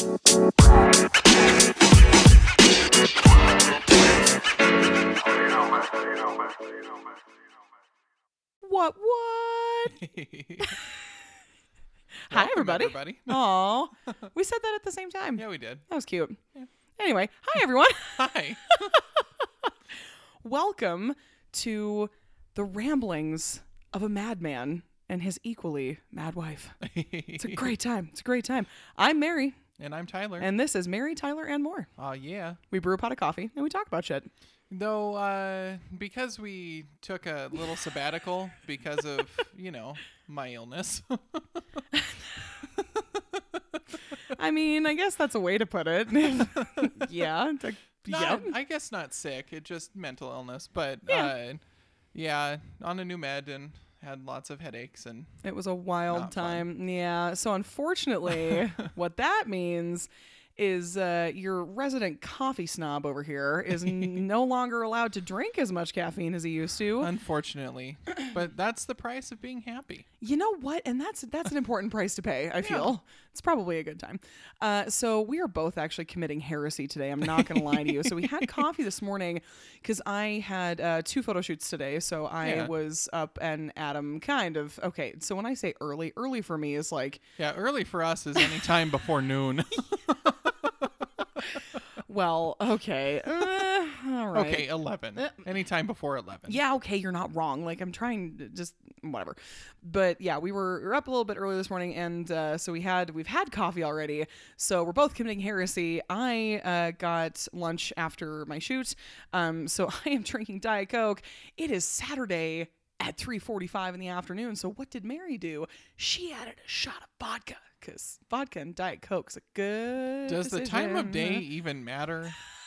What? What? Hi, everybody. everybody. Aw, we said that at the same time. Yeah, we did. That was cute. Anyway, hi everyone. Hi. Welcome to the ramblings of a madman and his equally mad wife. It's a great time. It's a great time. I'm Mary, and I'm Tyler. and this is Mary, Tyler, and more. Oh yeah. We brew a pot of coffee and we talk about shit. Though uh because we took a little sabbatical because of, you know, my illness. I mean, I guess that's a way to put it. yeah. to- Not, yeah. I guess not sick, it just mental illness, but Yeah. uh yeah, on a new med and had lots of headaches and It was a wild Not fun. time. Yeah. So unfortunately, what that means is uh, your resident coffee snob over here is n- no longer allowed to drink as much caffeine as he used to. unfortunately. but that's the price of being happy. You know what? And that's that's an important price to pay. I feel it's probably a good time. Uh, so we are both actually committing heresy today. I'm not going to lie to you. So we had coffee this morning because I had uh, two photo shoots today. So I Yeah. was up and Adam kind of okay. So when I say early, early for me is like Yeah, early for us is any time before noon. well, okay, uh, all right. Okay, 11. Uh, Anytime before 11. Yeah, okay, you're not wrong. Like I'm trying to just whatever. But yeah, we were, we were up a little bit early this morning, and uh, so we had we've had coffee already. So we're both committing heresy. I uh, got lunch after my shoot, um, so I am drinking Diet Coke. It is Saturday at 3:45 in the afternoon. So what did Mary do? She added a shot of vodka because vodka and Diet Coke's a good. Does the time of day even matter?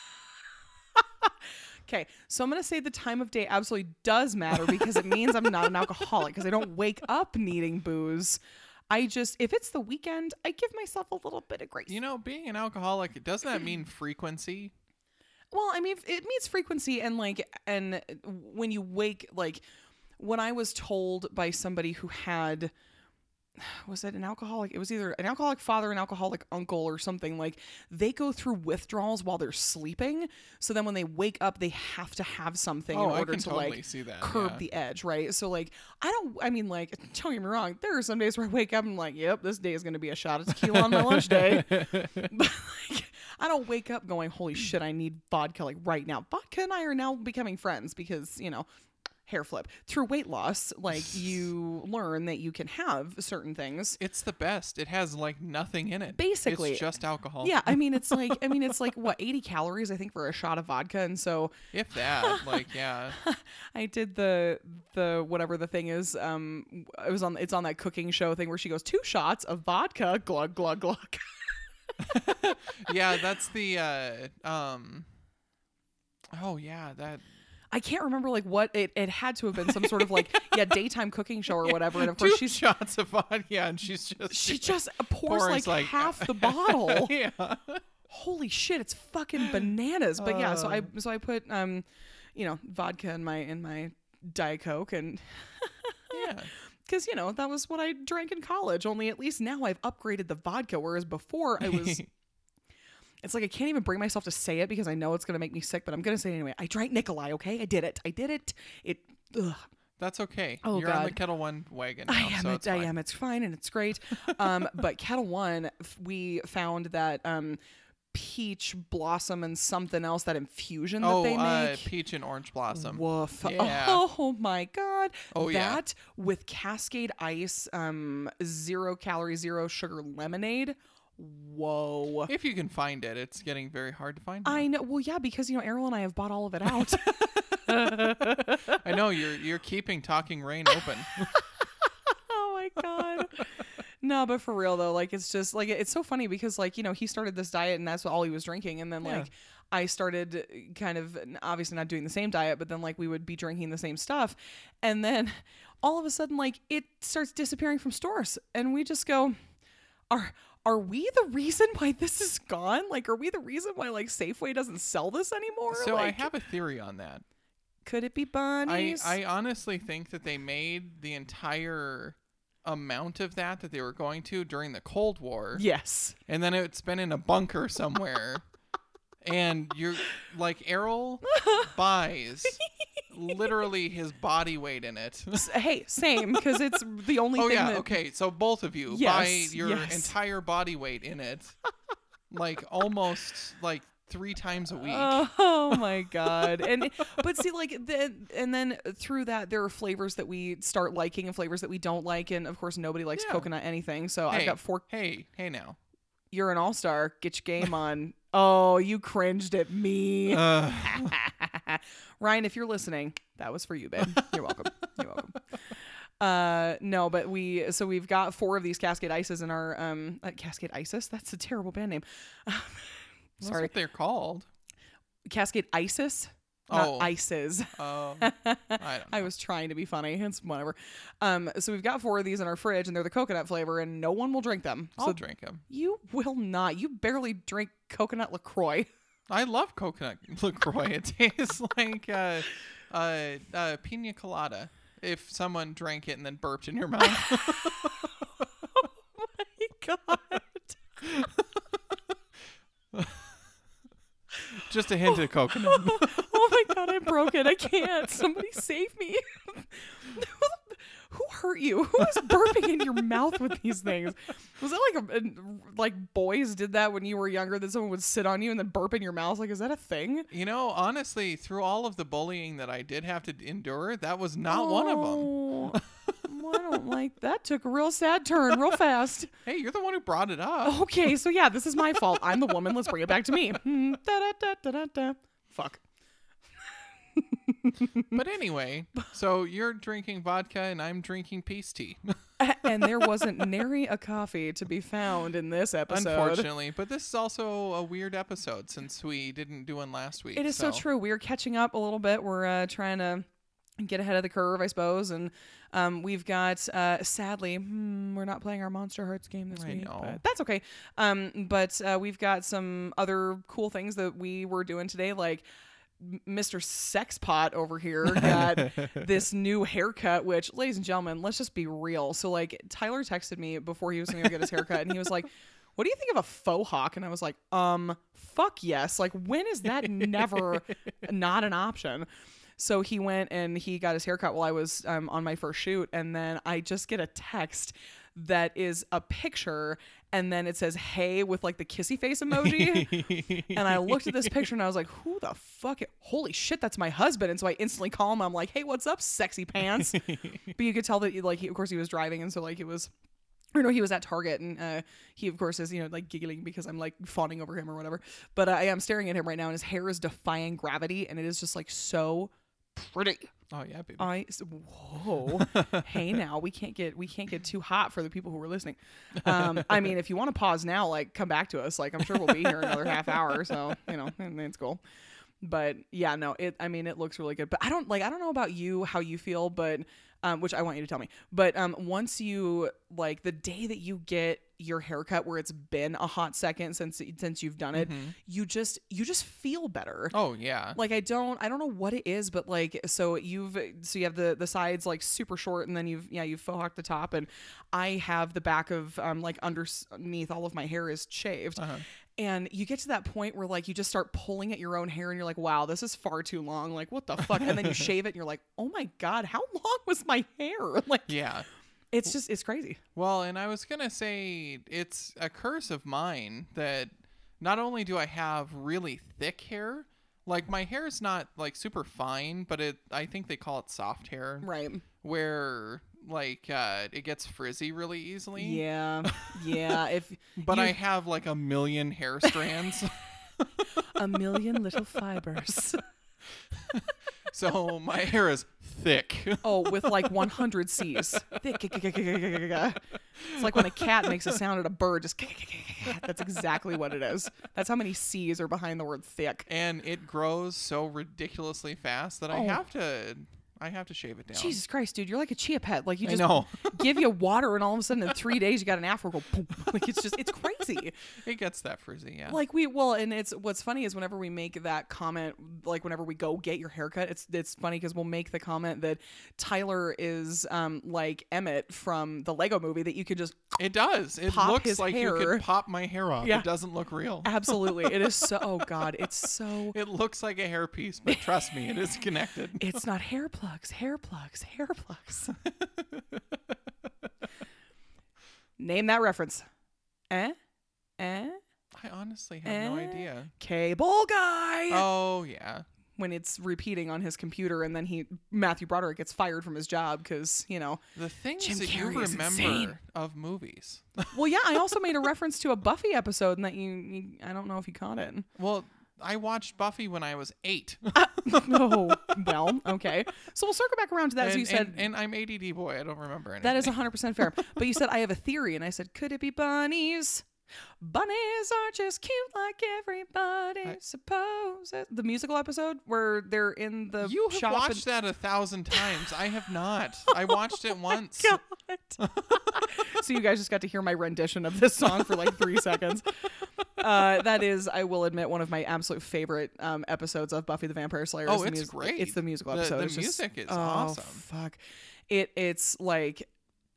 Okay, so I'm gonna say the time of day absolutely does matter because it means I'm not an alcoholic because I don't wake up needing booze. I just if it's the weekend, I give myself a little bit of grace. You know, being an alcoholic, doesn't that mean frequency? Well, I mean, it means frequency and like, and when you wake, like, when I was told by somebody who had, was it an alcoholic? It was either an alcoholic father, an alcoholic uncle, or something. Like, they go through withdrawals while they're sleeping. So then when they wake up, they have to have something Oh, in order to totally like see that. curb yeah. the edge, right? So like, I don't. I mean, like, don't get me wrong. There are some days where I wake up and I'm like, yep, this day is going to be a shot of tequila on my lunch day. but like, I don't wake up going, holy shit, I need vodka like right now. Vodka and I are now becoming friends because you know. Hair flip through weight loss, like you learn that you can have certain things. It's the best. It has like nothing in it. Basically. it's just alcohol. Yeah, I mean it's like I mean it's like what 80 calories I think for a shot of vodka and so If that, like, yeah. I did the the whatever the thing is. Um, it was on it's on that cooking show thing where she goes two shots of vodka, glug glug glug. Yeah, that's the uh um Oh yeah, that I can't remember like what it, it had to have been some sort of like yeah daytime cooking show or whatever. And of two course she's shots of vodka and she's just she just pours Pours, like, like, half the bottle. yeah. Holy shit, it's fucking bananas. But yeah, so I so I put um, you know, vodka in my in my diet coke and Yeah. because you know that was what I drank in college. Only at least now I've upgraded the vodka, whereas before I was. It's like I can't even bring myself to say it because I know it's gonna make me sick, but I'm gonna say it anyway. I drank Nikolai. Okay, I did it. I did it. It. Ugh. That's okay. Oh, You're on the Ketel One wagon I am. so it, it's I fine. am. It's fine and it's great. Um, but Ketel One, we found that um, peach blossom and something else that infusion that Oh, they uh, make. peach and orange blossom. Woof. Yeah. Oh my god. Oh, yeah. That with Cascade Ice, um, zero calorie, zero sugar lemonade. Whoa. If you can find it, it's getting very hard to find. I know. Well, yeah, because you know Errol and I have bought all of it out. I know you're you're keeping Talking Rain open. oh my god. No, but for real though, like it's just like it's so funny because like you know he started this diet and that's all he was drinking, and then Yeah. like I started kind of obviously not doing the same diet, but then like we would be drinking the same stuff, and then all of a sudden like it starts disappearing from stores, and we just go, are are we the reason why this is gone? Like, are we the reason why like Safeway doesn't sell this anymore? so I have a theory on that. could it be I bunnies? I honestly think that they made the entire amount of that that they were going to during the Cold War, Yes. and then it's been in a bunker somewhere. and you're like Errol buys literally his body weight in it. Hey, same because it's the only thing. oh thing yeah, that okay. So both of you buy your yes. entire body weight in it, like almost like three times a week. Oh my god! And but see, like then and then through that, there are flavors that we start liking and flavors that we don't like, and of course, nobody likes Yeah. coconut anything. So hey, I've got four. Hey, hey now. You're an all star. Get your game on. Oh, you cringed at me, Uh, Ryan. If you're listening, that was for you, babe. You're welcome. You're welcome. Uh no, but we so we've got four of these Cascade Ices in our um uh, Cascade Isis. That's a terrible band name. that's Sorry, what they're called. Cascade Isis, not Oh. Ices. Oh, I don't. I was trying to be funny. It's whatever. Um, so we've got four of these in our fridge, and they're the coconut flavor, and no one will drink them. I'll so drink them. you will not. You barely drink coconut Lacroix. I love coconut Lacroix. It tastes like uh, uh, uh, pina colada. If someone drank it and then burped in your mouth. Oh my God. Just a hint of coconut. oh my God, I'm broken. I can't. Somebody save me. Who hurt you? Who was burping in your mouth with these things? Was that like a, a like boys did that when you were younger? That someone would sit on you and then burp in your mouth? Like, is that a thing? You know, honestly, through all of the bullying that I did have to endure, that was not one of them. Oh. Well, I don't like that. Took a real sad turn, real fast. Hey, you're the one who brought it up. Okay, so yeah, this is my fault. I'm the woman. Let's bring it back to me. Hmm, da-da-da-da-da-da. Fuck. But anyway, so you're drinking vodka and I'm drinking peace tea. and there wasn't nary a coffee to be found in this episode. Unfortunately, but this is also a weird episode since we didn't do one last week. It is so, true. We are catching up a little bit. We're uh, trying to get ahead of the curve, I suppose. And um, we've got, uh, sadly, hmm, we're not playing our Monster Hearts game this I week. know. But that's okay. Um, but uh, we've got some other cool things that we were doing today, like. Mr. Sexpot over here got this new haircut, which, ladies and gentlemen, let's just be real. So, like, Tyler texted me before he was going to get his haircut, and he was like, What do you think of a faux hawk? And I was like, Um, fuck yes. Like, when is that never not an option? So he went and he got his haircut while I was um, on my first shoot, and then I just get a text that is a picture, and then it says "Hey" with like the kissy face emoji. and I looked at this picture and I was like, "Who the fuck? Holy shit, that's my husband!" And so I instantly call him. I'm like, "Hey, what's up, sexy pants?" but you could tell that like he, of course he was driving, and so like it was. Or no, he was at Target, and uh, he of course is you know like giggling because I'm like fawning over him or whatever. But uh, I am staring at him right now, and his hair is defying gravity, and it is just like so pretty. oh yeah, baby. I whoa. hey now, we can't get we can't get too hot for the people who are listening. Um, I mean, if you want to pause now, like come back to us. Like I'm sure we'll be here another half hour, so you know, and it's cool. But yeah, no, it. I mean, it looks really good. But I don't like. I don't know about you, how you feel, but um, which I want you to tell me. But um, once you like the day that you get your haircut, where it's been a hot second since since you've done it, you just you just feel better oh yeah. like i don't i don't know what it is but like so you've so you have the the sides like super short and then you've yeah you've faux hawked the top and i have the back of um like underneath all of my hair is shaved Uh-huh. and you get to that point where like you just start pulling at your own hair and you're like wow this is far too long like what the fuck and then you shave it and you're like oh my god how long was my hair like Yeah. It's just it's crazy. Well, and I was gonna say it's a curse of mine that not only do I have really thick hair, like my hair is not like super fine, but it I think they call it soft hair, right. Where like uh, it gets frizzy really easily. yeah. Yeah if But you- I have like a million hair strands, a million little fibers. So my hair is thick. Oh, with like 100 C's. Thick. It's like when a cat makes a sound at a bird, just. That's exactly what it is. That's how many C's are behind the word thick. and it grows so ridiculously fast that I Oh. have to I have to shave it down. Jesus Christ, dude, you're like a chia pet. Like you just give you water, and all of a sudden in three days you got an afro go. Boom. Like it's just it's crazy. it gets that frizzy. Yeah. Like we well, and it's what's funny is whenever we make that comment, like whenever we go get your haircut, it's it's funny because we'll make the comment that Tyler is um like Emmett from the Lego Movie that you could just it does. It looks like you could pop my hair off. Yeah. It doesn't look real. absolutely. It is so. Oh God, it's so. It looks like a hairpiece, but trust me, it is connected. It's not hair plugs, hair plugs, hair plugs. Name that reference. Eh? Eh? I honestly have no Eh? idea. Cable guy. Oh yeah. When it's repeating on his computer, and then he Matthew Broderick gets fired from his job because you know. The things Jim that you Carrey is remember insane. of movies. Well, yeah, I also made a reference to a Buffy episode, and that you, you I don't know if you caught it. well, I watched Buffy when I was eight. Uh, oh, well, okay. So we'll circle back around to that. and, so you said and, and I'm ADD boy. I don't remember anything. That is 100% fair. But you said, I have a theory. And I said, could it be bunnies? Bunnies are just cute like everybody I- supposes. The musical episode where they're in the You have watched that a thousand times. I have not. I watched it once. God. so you guys just got to hear my rendition of this song for like three seconds. Uh, that is, I will admit, one of my absolute favorite um, episodes of Buffy the Vampire Slayer. Oh, is the it's great. It's the musical The- episode. the just- music is oh, awesome. Fuck, it. It's like.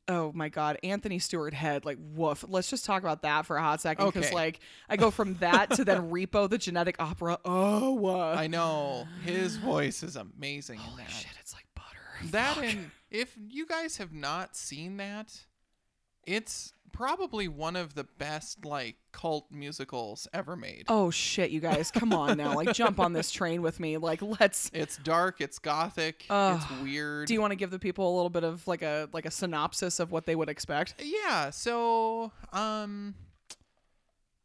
Oh my God, Anthony Stewart Head, like woof. Let's just talk about that for a hot second, because Okay. like I go from that to then Repo, the genetic opera. Oh, uh, I know his voice is amazing in holy that. shit, it's like butter. That Fuck. and if you guys have not seen that, it's probably one of the best like cult musicals ever made. Oh shit, you guys, come on now, like jump on this train with me. Like let's. It's dark, it's gothic, Ugh. it's weird. Do you want to give the people a little bit of like a like a synopsis of what they would expect? yeah, so um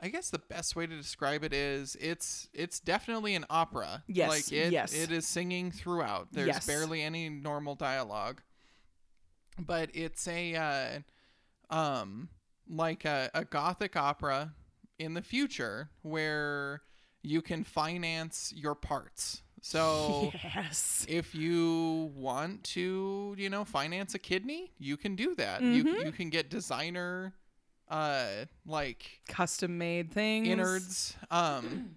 I guess the best way to describe it is it's it's definitely an opera. Yes, Like it yes. it is singing throughout. There's Yes. barely any normal dialogue. But it's a uh um like a, a gothic opera in the future where you can finance your parts. So yes. if you want to, you know, finance a kidney, you can do that. You Mhm. you can get designer uh like Custom made things. innards um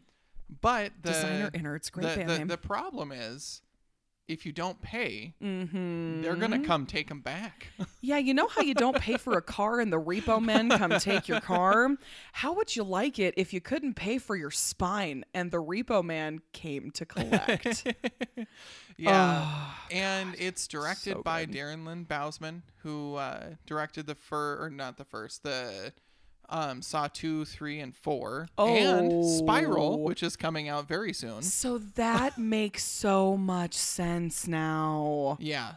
but the Designer innards. Great the, the, the problem is if you don't pay, mm-hmm. they're going to come take them back. Yeah, you know how you don't pay for a car and the repo men come take your car? How would you like it if you couldn't pay for your spine and the repo man came to collect? yeah. Oh, and it's directed so by good. Darren Lynn Bousman, who uh, directed the fir or not the first, the um, Saw two, three, and four, and Spiral, Oh. which is coming out very soon. so that makes so much sense now. Yeah,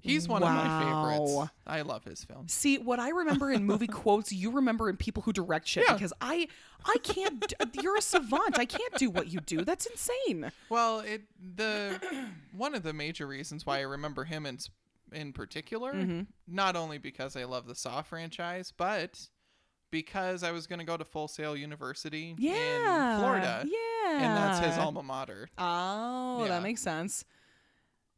he's one of my favorites. I love his films. See, what I remember in movie quotes, you remember in people who direct shit Yeah. because I I can't d- you're a savant. I can't do what you do. That's insane. Well, it the one of the major reasons why I remember him in in particular, Mhm. not only because I love the Saw franchise, but because I was going to go to Full Sail University Yeah. in Florida, Yeah. and that's his alma mater. Oh, Yeah. that makes sense.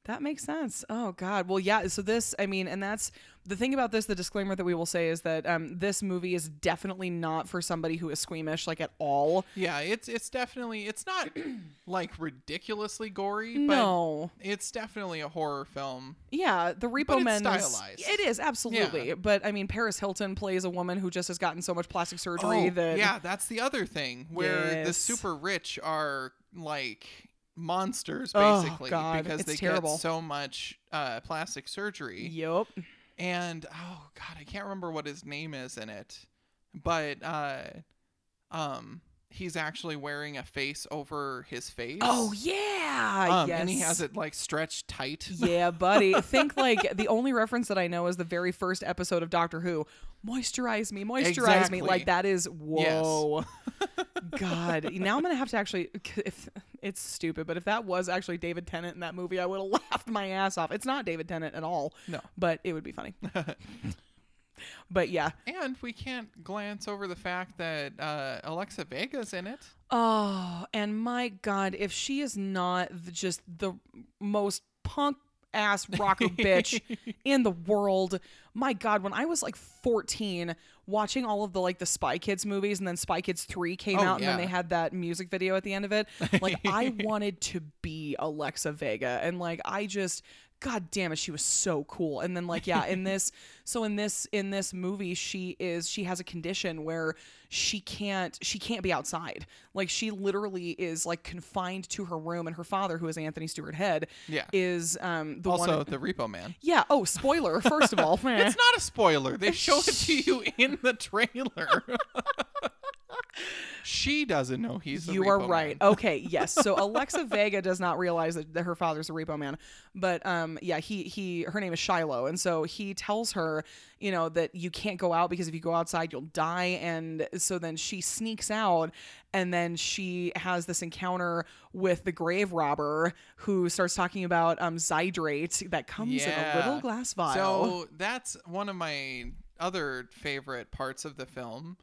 That makes sense. Oh God. Well, yeah. So this, I mean, and that's the thing about this. The disclaimer that we will say is that um, this movie is definitely not for somebody who is squeamish, like at all. Yeah, it's it's definitely it's not like ridiculously gory, but No. it's definitely a horror film. Yeah, the Repo But Men. is- stylized. It is absolutely, Yeah. but I mean, Paris Hilton plays a woman who just has gotten so much plastic surgery Oh, that yeah, that's the other thing where the super rich are like monsters Oh, basically God, because it's they terrible. get so much uh, plastic surgery. Yep. And oh god, I can't remember what his name is in it, but uh, um, he's actually wearing a face over his face. Oh yeah. um, yes. and he has it like stretched tight. Yeah, buddy. Think like the only reference that I know is the very first episode of Doctor Who. Moisturize me, moisturize Exactly. me. Like that is whoa. God. Now I'm gonna have to actually. If it's stupid, but if that was actually David Tennant in that movie, I would have laughed my ass off. It's not David Tennant at all. No. but it would be funny. but yeah. And we can't glance over the fact that uh, Alexa Vega's in it. Oh, and my God, if she is not the, just the most punk ass rocker bitch in the world. My God, when I was like 14, watching all of the like the Spy Kids movies, and then Spy Kids 3 came Oh, out, and yeah. then they had that music video at the end of it. Like, I wanted to be Alexa Vega. And like, I just. God damn it, she was so cool. And then like yeah, in this so in this in this movie she is she has a condition where she can't she can't be outside. Like she literally is like confined to her room and her father who is Anthony Stewart Head Yeah. is um the also, one the Repo Man. Yeah, oh, spoiler first of all. It's not a spoiler. They show it to you in the trailer. She doesn't know he's you are right. Man. Okay, yes. So Alexa Vega does not realize that, that her father's a repo man, but um, yeah, he he her name is Shiloh, and so he tells her, you know, that you can't go out because if you go outside you'll die, and so then she sneaks out, and then she has this encounter with the grave robber who starts talking about um Zydrate that comes in a little glass vial. So that's one of my other favorite parts of the film.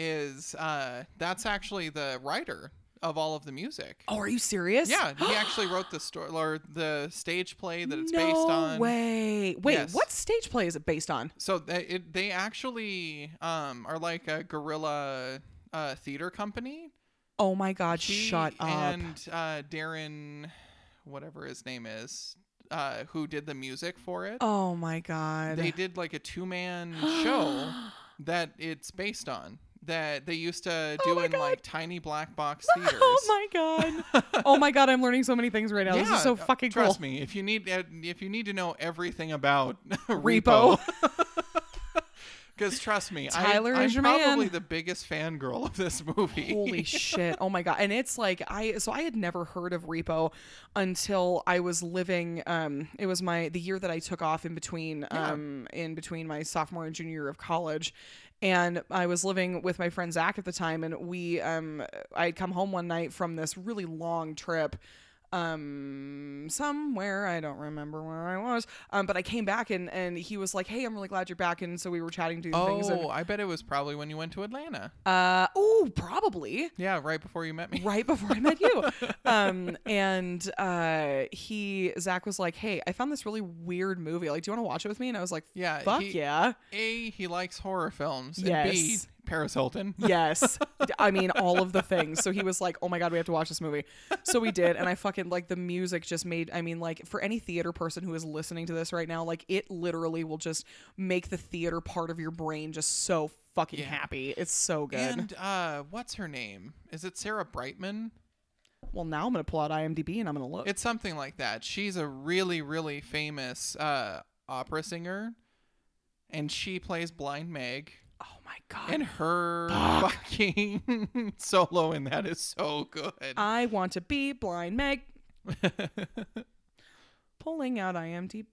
Is uh, that's actually the writer of all of the music. oh, are you serious? Yeah, he actually wrote the story or the stage play that it's no based on. way. Wait, Yes. what stage play is it based on? So they, it, they actually um, are like a guerrilla uh, theater company. Oh my God! He shut up. And uh, Darren, whatever his name is, uh, who did the music for it. Oh my god. They did like a two man show that it's based on. That they used to do Oh in God. like tiny black box theaters. Oh my god. oh my god, I'm learning so many things right now. this is so uh, fucking trust cool. me. If you need uh, if you need to know everything about Repo. Repo, because trust me, Tyler I, is I'm probably man. the biggest fangirl of this movie. Holy shit. Oh my god. And it's like I so I had never heard of Repo until I was living um it was my the year that I took off in between um in between my sophomore and junior year of college. And I was living with my friend Zach at the time and we um I'd come home one night from this really long trip um somewhere i don't remember where i was um but i came back and and he was like hey i'm really glad you're back and so we were chatting doing things and Oh, I bet it was probably when you went to Atlanta. uh oh probably Yeah, right before you met me. right before I met you. Um, and uh, he Zach was like, "Hey, I found this really weird movie. Like, do you want to watch it with me?" And I was like, Yeah, "Fuck he- yeah, A, he likes horror films. And B, Yes. Paris Hilton. yes." I mean, all of the things. So he was like, "Oh my god, we have to watch this movie." So we did, and I fucking like the music just made. I mean, like for any theater person who is listening to this right now, like it literally will just make the theater part of your brain just so fucking Yeah. happy. It's so good. And uh, what's her name? Is it Sarah Brightman? well, now I'm gonna pull out IMDb and I'm gonna look. It's something like that. She's a really, really famous uh, opera singer, and she plays Blind Meg. Oh my god. And her fucking solo in that is so good. I want to be blind Meg. Pulling out IMDb.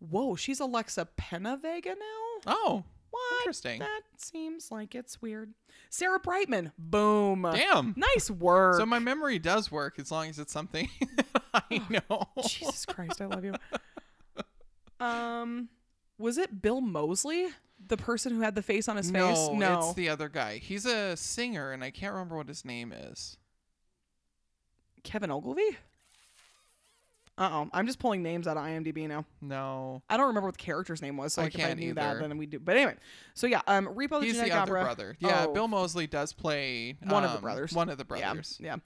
Whoa, she's Alexa PenaVega now? oh, What? interesting. That seems like it's weird. Sarah Brightman. Boom. Damn. Nice work. So my memory does work as long as it's something I know. Jesus Christ, I love you. Um, was it Bill Moseley, the person who had the face on his face? No, No, it's the other guy. He's a singer, and I can't remember what his name is. Kevin Ogilvie. Uh oh, I'm just pulling names out of IMDb now. No, I don't remember what the character's name was, so I like if I can't knew either. that, then we do. But anyway, so yeah, um, Repo the he's Genetic the other Opera. brother. Yeah, Oh, Bill Moseley does play One of the um, brothers. One of the yeah, brothers. Yeah,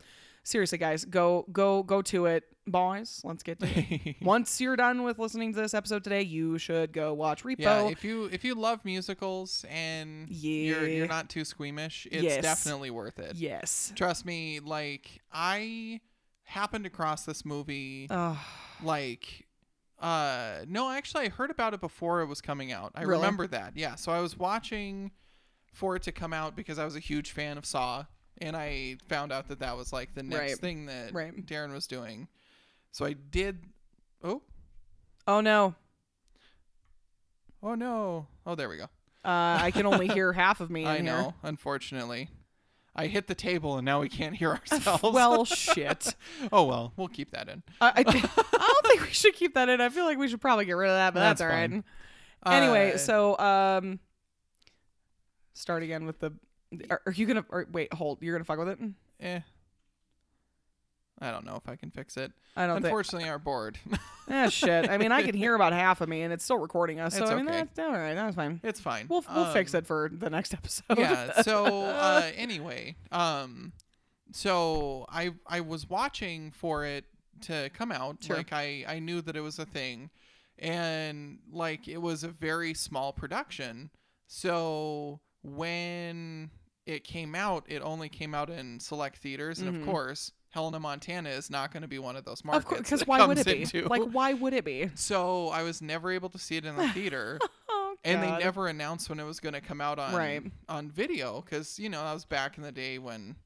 seriously, guys, go go go to it, boys. Let's get to it. Once you're done with listening to this episode today, you should go watch Repo. Yeah, if you if you love musicals and you're you're not too squeamish, it's Yes. definitely worth it. yes. Trust me, like I happened across this movie Oh, like uh no, actually I heard about it before it was coming out. I Really? remember that. Yeah, so I was watching for it to come out because I was a huge fan of Saw and I found out that that was like the next Right. thing that Right. Darren was doing. So I did Oh, oh no. oh no. Oh, there we go. Uh, I can only hear half of me. In I here. know, unfortunately. I hit the table and now we can't hear ourselves. Well, shit. oh well, we'll keep that in. I, I, thi- I don't think we should keep that in. I feel like we should probably get rid of that, but that's, That's all right. Anyway, Uh, so um, start again with the. Are, are you gonna? Or, wait, hold. You're gonna fuck with it? eh. I don't know if I can fix it. I don't think. Unfortunately, our board. Ah, shit. I mean, I can hear about half of me, and it's still recording us. So It's I mean, okay. that's all right. That's fine. it's fine. We'll we'll fix Um, it for the next episode. yeah so uh anyway um so i i was watching for it to come out Sure. like i i knew that it was a thing and like it was a very small production so when it came out it only came out in select theaters and Mhm. of course helena montana is not going to be one of those markets. of course. Because why would it be? into. Like, why would it be? so i was never able to see it in the theater Oh, and they never announced when it was going to come out on Right. on video because you know that was back in the day when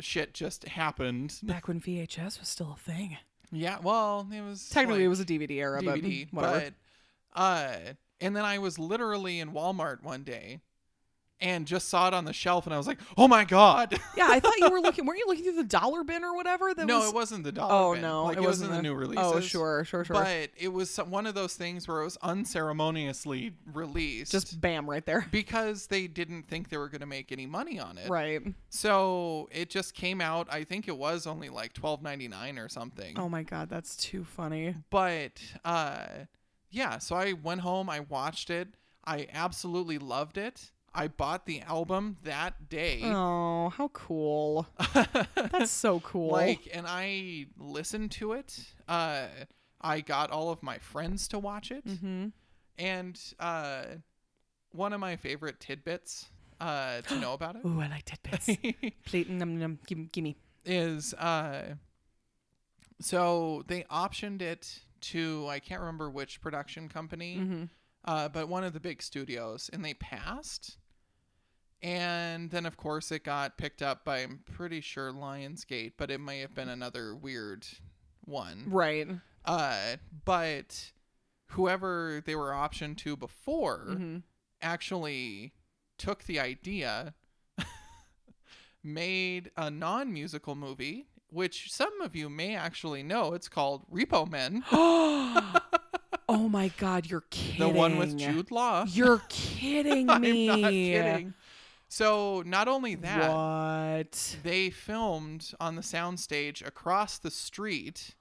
shit just happened. Back when VHS was still a thing. Yeah, well, it was Technically, it was a DVD era, DVD, but whatever. but uh, and then I was literally in Walmart one day. And just saw it on the shelf, and I was like, "Oh my god!" yeah, I thought you were looking. Weren't you looking through the dollar bin or whatever? That no, was... it wasn't the dollar. Oh bin. no, like, it it wasn't wasn't the new releases. Oh sure, sure, sure. But it was some, one of those things where it was unceremoniously released, Just bam, right there. because they didn't think they were going to make any money on it. Right. So it just came out. I think it was only like twelve ninety nine or something. Oh my god, that's too funny. But uh, yeah. So I went home. I watched it. I absolutely loved it. I bought the album that day. Oh, how cool. That's so cool. like, and I listened to it. Uh, I got all of my friends to watch it, mm-hmm. and uh, one of my favorite tidbits uh, to know about it Ooh, I like tidbits. Please, num, num, give, give me. is uh so they optioned it to I can't remember which production company, Mm-hmm. uh, but one of the big studios, and they passed. And then, of course, it got picked up by I'm pretty sure Lionsgate, but it may have been another weird one. Right. Uh, but whoever they were optioned to before Mm-hmm. actually took the idea, made a non musical movie, which some of you may actually know. It's called Repo Men, oh my god, you're kidding. the one with Jude Law. You're kidding I'm me. not kidding. So, not only that, What? they filmed on the soundstage across the street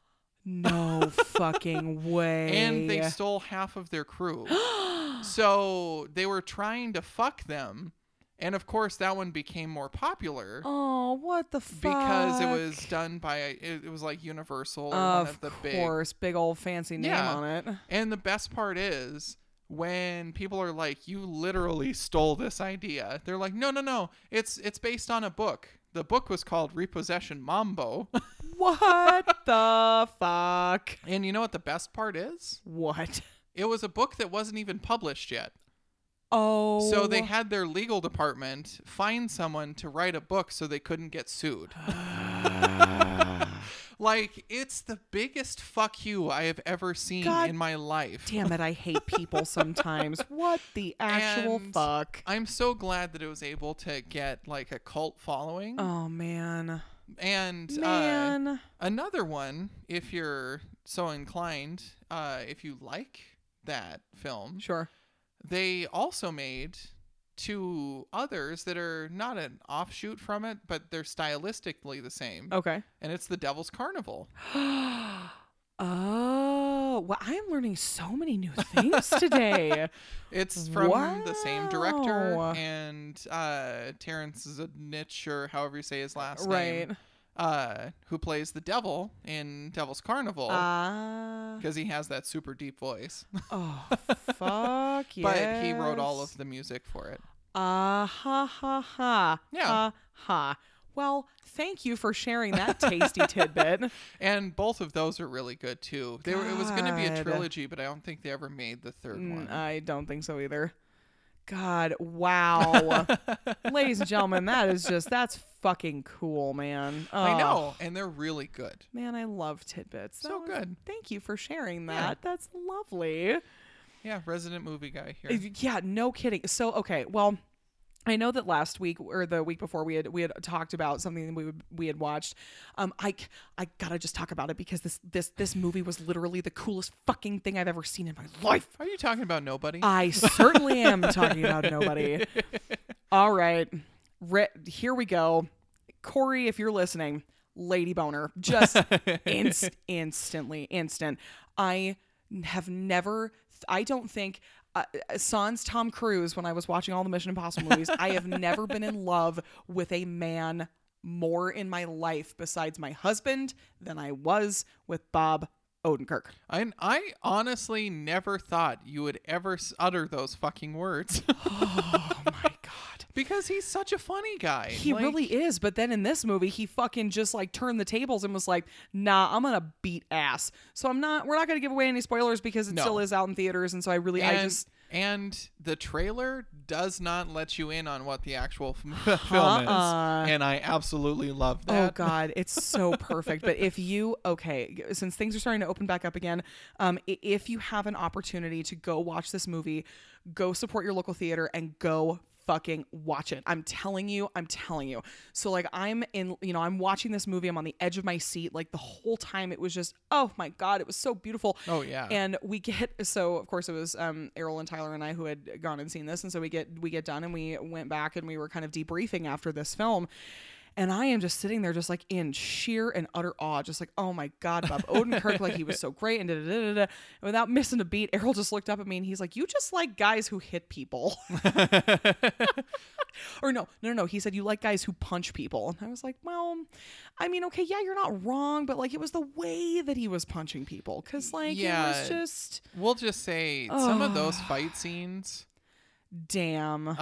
No fucking way. and they stole half of their crew. so, they were trying to fuck them. And of course, that one became more popular. oh, what the fuck? because it was done by it, it was like Universal or one Of of the big. course, big old fancy name Yeah. on it. And the best part is when people are like, "You literally stole this idea." They're like, "No, no, no. It's it's based on a book. The book was called Repossession Mambo." What the fuck? and you know what the best part is? What? It was a book that wasn't even published yet. Oh. So they oh. had their legal department find someone to write a book so they couldn't get sued. like it's the biggest fuck you I have ever seen God in my life. Damn it, I hate people sometimes. What the actual And fuck? I'm so glad that it was able to get like a cult following. Oh man. and uh, Man. another one, if you're so inclined, uh, if you like that film, sure. they also made two others that are not an offshoot from it, but they're stylistically the same. Okay. And it's The Devil's Carnival. Oh, well, I am learning so many new things today. It's from the same director and uh, Terrance Zdunich, or however you say his last right. name, uh, who plays the devil in Devil's Carnival Ah. because he has that super deep voice. oh, fuck yes. but he wrote all of the music for it. Ah, ha, ha, ha. Yeah. Ha, ha. Well, thank you for sharing that tasty tidbit. And both of those are really good too. They were, it was going to be a trilogy, but I don't think they ever made the third Mm, one. I don't think so either. God, wow. Ladies and gentlemen, that is just, that's fucking cool, man. I Oh, know, and they're really good. Man, I love tidbits. So good. Thank you for sharing Yeah. that. That's lovely. Yeah, resident movie guy here. Yeah, no kidding. So, okay, well, I know that last week or the week before we had we had talked about something that we would, we had watched. Um, I I gotta just talk about it because this this this movie was literally the coolest fucking thing I've ever seen in my life. Are you talking about nobody? I certainly am talking about nobody. All right, Re- here we go. Corey, if you're listening, lady boner, just inst- instantly, instant. I have never. I don't think. Uh, sans Tom Cruise, when I was watching all the Mission Impossible movies, I have never been in love with a man more in my life besides my husband than I was with Bob Odenkirk. I I honestly never thought you would ever utter those fucking words Oh my. Because he's such a funny guy. He Like, really is, but then in this movie, he fucking just like turned the tables and was like, "Nah, I'm gonna beat ass." So I'm not. We're not gonna give away any spoilers because it No. still is out in theaters, and so I really, I just, and the trailer does not let you in on what the actual film Uh-uh. is, and I absolutely love that. oh god, it's so perfect. But if you, okay, since things are starting to open back up again, um, if you have an opportunity to go watch this movie, go support your local theater and go fucking watch it. I'm telling you, I'm telling you. So like I'm in, you know, I'm watching this movie, I'm on the edge of my seat like the whole time it was just, oh my god, it was so beautiful. Oh, yeah. And we get so of course it was um Errol and Tyler and I who had gone and seen this and so we get we get done and we went back and we were kind of debriefing after this film. And I am just sitting there, just like in sheer and utter awe, just like, oh my God, Bob Odenkirk, like he was so great. And, da, da, da, and without missing a beat, Errol just looked up at me and he's like, you just like guys who hit people. or no, no, no, no. He said, you like guys who punch people. And I was like, well, I mean, okay, yeah, you're not wrong, but like it was the way that he was punching people. Cause like it Yeah. was just, We'll just say some of those fight scenes. damn. Uh,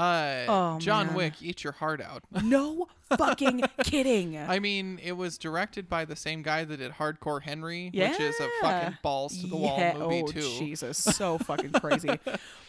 Oh, John man. Wick, eat your heart out. no fucking kidding. I mean, it was directed by the same guy that did Hardcore Henry, which is a fucking balls to the wall Yeah, movie oh, too. Jesus, so fucking crazy.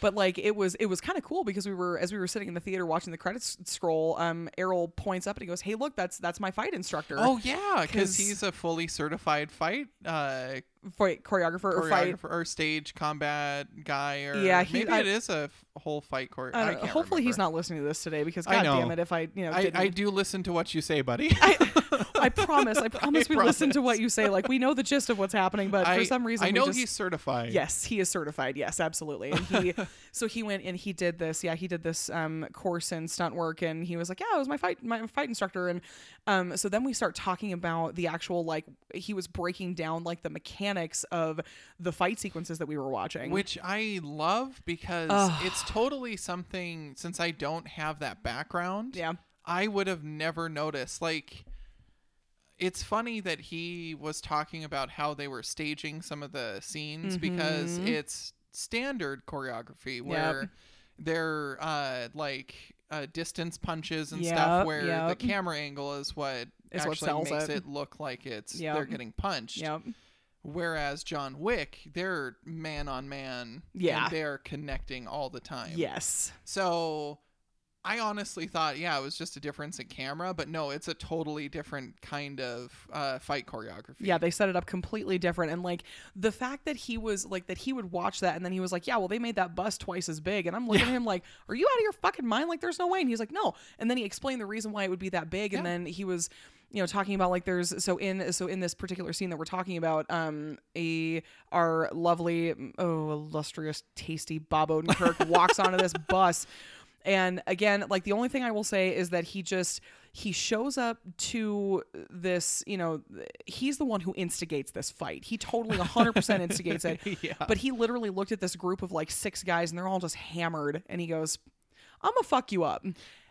but like it was it was kind of cool because we were as we were sitting in the theater watching the credits scroll, um Errol points up and he goes, "Hey, look, that's that's my fight instructor." Oh yeah, because he's a fully certified fight uh, fight choreographer or fight or stage combat guy, or Yeah, he- maybe I- it is a f- whole fight chore. I I don't know. can't Hopefully he's not listening to this today because god damn it if I, you know, I, I do listen to what you say, buddy. I promise. I promise we listen to what you say. Like we know the gist of what's happening, but I, for some reason I know just, he's certified. Yes, he is certified. Yes, absolutely. And he, so he went and he did this. Yeah, he did this um, course in stunt work, and he was like, "Yeah, it was my fight, my fight instructor." And um, so then we start talking about the actual like he was breaking down like the mechanics of the fight sequences that we were watching. Which I love because it's totally something since I don't have that background. yeah, I would have never noticed. Like, it's funny that he was talking about how they were staging some of the scenes because Mhm. it's standard choreography where they're uh, like uh, distance punches and Yep, stuff, where the camera angle is what what actually sells makes it. it. look like it's Yep. they're getting punched. yep, Whereas John Wick, they're man on man. Yeah. And they're connecting all the time. yes, So I honestly thought, yeah, it was just a difference in camera, but no, it's a totally different kind of uh, fight choreography. yeah. They set it up completely different, and like the fact that he was like that he would watch that, and then he was like, "Yeah, well, they made that bus twice as big," and I'm looking at him like, "Are you out of your fucking mind? Like, there's no way." And he's like, "No," and then he explained the reason why it would be that big, and Yeah. then he was. You know, talking about like there's so in so in this particular scene that we're talking about, um, a our lovely oh illustrious tasty Bob Odenkirk walks onto this bus, and again, like the only thing I will say is that he just he shows up to this, you know, he's the one who instigates this fight. He totally 100% instigates it. Yeah. But he literally looked at this group of like six guys and they're all just hammered and he goes, "I'm to fuck you up."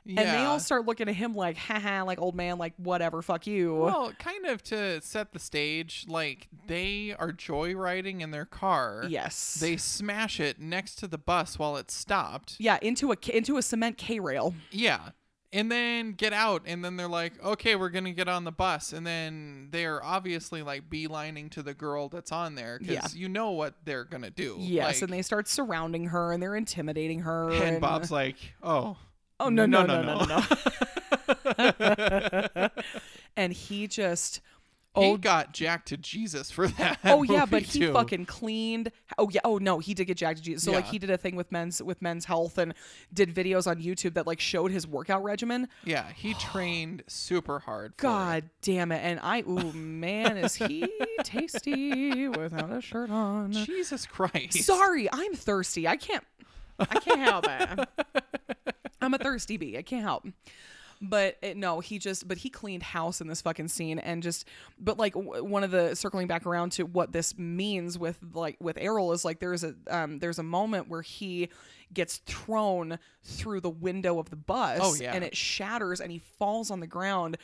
And they all start looking at him like, haha, like old man, like whatever, fuck you. Well, kind of to set the stage, like they are joyriding in their car. yes. They smash it next to the bus while it's stopped. yeah, into a into a cement K rail. Yeah. And then get out, and then they're like, okay, we're going to get on the bus. And then they're obviously like beelining to the girl that's on there because Yeah. you know what they're going to do. Yes, Like, and they start surrounding her and they're intimidating her. and Bob's like, oh. Oh no no no no, no no. no. and he just He oh got jacked to Jesus for that. oh yeah, but he too. fucking cleaned. Oh yeah. Oh no, he did get jacked to Jesus. So like he did a thing with men's with men's health and did videos on YouTube that like showed his workout regimen. Yeah, he trained super hard. For God damn it! And I oh man, is he tasty without a shirt on? Jesus Christ. Sorry, I'm thirsty. I can't. I can't help it. I'm a thirsty bee. I can't help. but it, no, he just but he cleaned house in this fucking scene and just but like w- one of the circling back around to what this means with like with Errol is like there's a um there's a moment where he gets thrown through the window of the bus Oh, yeah. and it shatters and he falls on the ground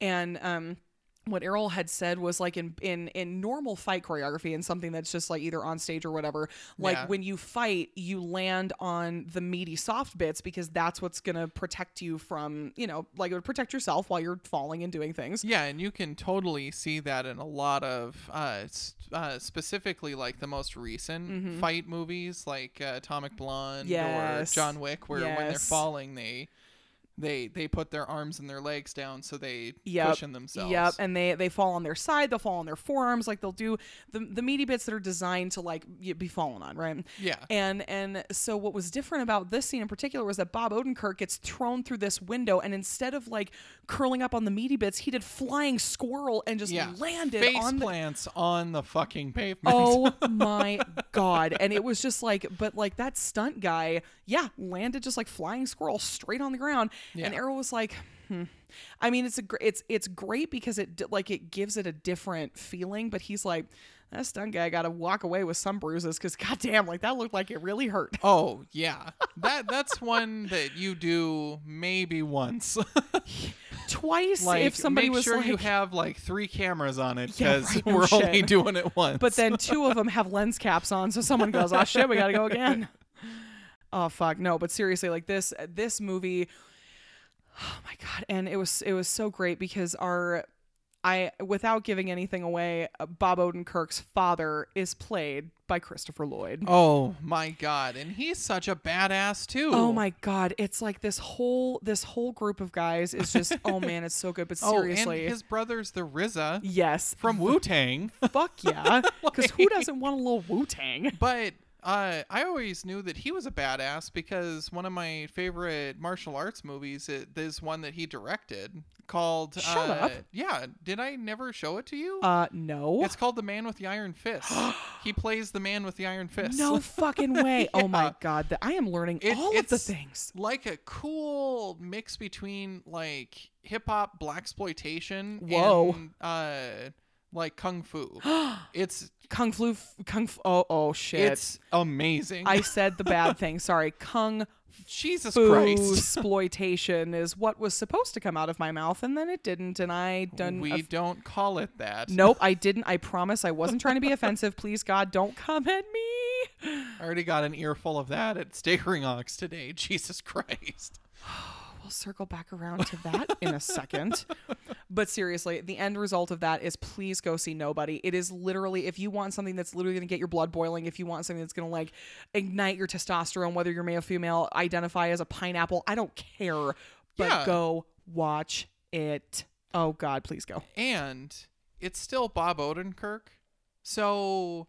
and um what Errol had said was like in in in normal fight choreography and something that's just like either on stage or whatever like Yeah. when you fight you land on the meaty soft bits because that's what's going to protect you from you know like it would protect yourself while you're falling and doing things Yeah, and you can totally see that in a lot of, uh, uh, specifically like the most recent fight movies, like uh, Atomic Blonde Mm-hmm. Yes. or John Wick, where when they're falling, they they they put their arms and their legs down so they Yep. cushion themselves. Yep, and they they fall on their side, they'll fall on their forearms, like they'll do the the meaty bits that are designed to like be fallen on, right? Yeah. And and so what was different about this scene in particular was that Bob Odenkirk gets thrown through this window, and instead of like curling up on the meaty bits, he did flying squirrel and just yeah. landed Face on the plants on the fucking pavement. Oh my god. And it was just like but like that stunt guy, yeah, landed just like flying squirrel straight on the ground. And Yeah. Arrow was like, hmm. I mean, it's a gr- it's it's great because it like it gives it a different feeling, but he's like that stunt guy got to walk away with some bruises because goddamn, like that looked like it really hurt. Oh yeah, that that's one that you do maybe once. Twice, like if somebody make was sure like, make sure you have like three cameras on it Yeah, because right, we're only shit. doing it once. but then two of them have lens caps on, so someone goes, "Oh shit, we gotta go again." Oh fuck, no! But seriously, like this this movie, oh my god, and it was it was so great because our I without giving anything away, uh, Bob Odenkirk's father is played by Christopher Lloyd. oh my god, and he's such a badass too. Oh my god, it's like this whole this whole group of guys is just oh man, it's so good. But Oh, seriously, and his brother's the RZA yes, from Wu Tang. fuck yeah, because who doesn't want a little Wu Tang? But uh, I always knew that he was a badass because one of my favorite martial arts movies is, is one that he directed called. Shut uh, up. Yeah, did I never show it to you? Uh, no. it's called The Man with the Iron Fist. he plays the Man with the Iron Fist. No fucking way. Oh my god, that I am learning It- all of the things. like a cool mix between like hip hop, blaxploitation, Whoa. and uh, like kung fu. it's Kung Flu, f- Kung. Fu, oh, oh shit. it's amazing. I said the bad thing. Sorry. Kung Jesus Fu Christ. exploitation is what was supposed to come out of my mouth, and then it didn't, and I done. we don't call it that. nope, I didn't. I promise. I wasn't trying to be offensive. Please, God, don't come at me. I already got an earful of that at Staggering Ox today. Jesus Christ. We'll circle back around to that in a second. But seriously, the end result of that is please go see Nobody. It is literally, if you want something that's literally going to get your blood boiling, if you want something that's going to like ignite your testosterone, whether you're male, female, identify as a pineapple, I don't care. But Yeah. go watch it. Oh, God, please go. And it's still Bob Odenkirk. So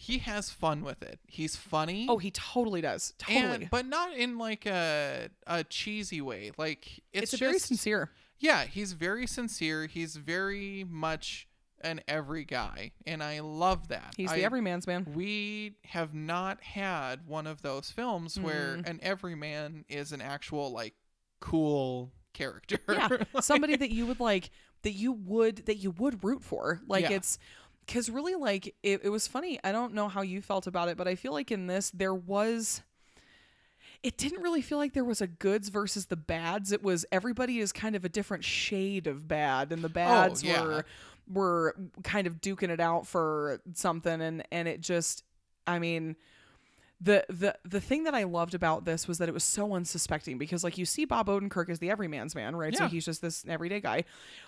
he has fun with it. He's funny. Oh, he totally does. Totally. and, but not in like a a cheesy way. Like it's it's, a very sincere. Yeah, he's very sincere. He's very much an every guy, and I love that. He's I- the everyman's man. we have not had one of those films where Mm. an everyman is an actual like cool character. yeah somebody that you would like that you would that you would root for like Yeah. it's because really like it, it was funny i don't know how you felt about it but i feel like in this there was it didn't really feel like there was a goods versus the bads it was everybody is kind of a different shade of bad and the oh, bads yeah. were were kind of duking it out for something and and it just i mean the the the thing that I loved about this was that it was so unsuspecting because like you see Bob Odenkirk as the everyman's man, right? So he's just this everyday guy.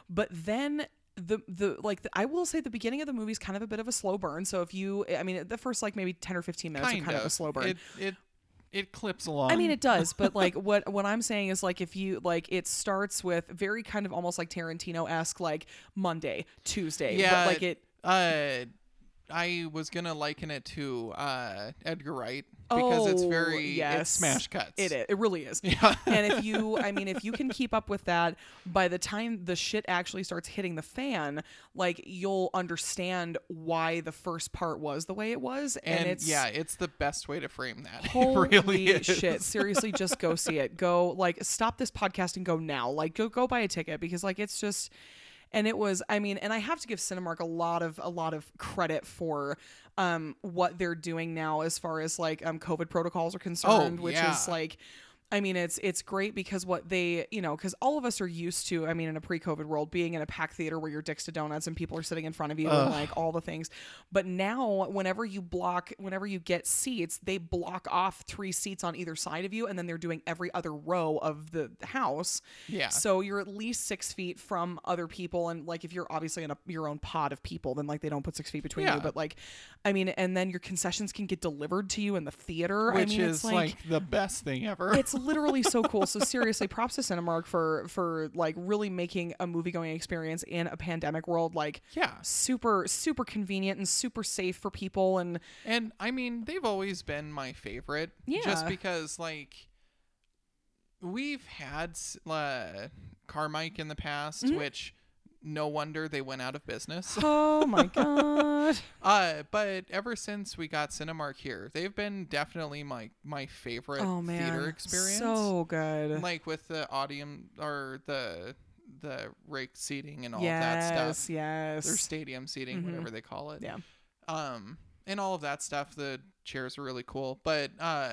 But then the the like the, I will say the beginning of the movie is kind of a bit of a slow burn. So if you I mean the first like maybe 10 or 15 minutes kind, are kind of, a slow burn. It it it clips along. I mean, it does, but like what what I'm saying is like if you like it starts with very kind of almost like Tarantino esque like Monday, Tuesday, but, yeah, like it Uh, I was gonna liken it to uh, Edgar Wright because it's Oh, very yes. it's smash cuts. It is. It really is. Yeah. and if you, I mean, if you can keep up with that, by the time the shit actually starts hitting the fan, like you'll understand why the first part was the way it was, and, and it's yeah, it's the best way to frame that. Holy it really is. shit! Seriously, just go see it. Go like stop this podcast and go now. Like go go buy a ticket because like it's just and it was I mean, and I have to give Cinemark a lot of a lot of credit for um what they're doing now as far as like um COVID protocols are concerned, which Oh, yeah. is like I mean, it's it's great because what they, you know, because all of us are used to, I mean, in a pre-COVID world, being in a packed theater where you're dicks to donuts and people are sitting in front of you and like all the things. But now, whenever you block, whenever you get seats, they block off three seats on either side of you, and then they're doing every other row of the house. Yeah. So you're at least six feet from other people, and like if you're obviously in a, your own pod of people, then like they don't put six feet between Yeah. you. But like, I mean, and then your concessions can get delivered to you in the theater, Which I mean, is it's like, the best thing ever. it's literally so cool. So seriously, props to Cinemark for for like really making a movie going experience in a pandemic world like yeah. super super convenient and super safe for people and And I mean, they've always been my favorite. Yeah. Just because, like, we've had uh, Carmike in the past, Mm-hmm. which no wonder they went out of business. oh my god. uh, but ever since we got Cinemark here, they've been definitely my my favorite Oh man. theater experience. So good. like with the audience or the the rake seating and all yes, of that stuff. yes. Their stadium seating, Mhm. whatever they call it yeah. um and all of that stuff the chairs are really cool but uh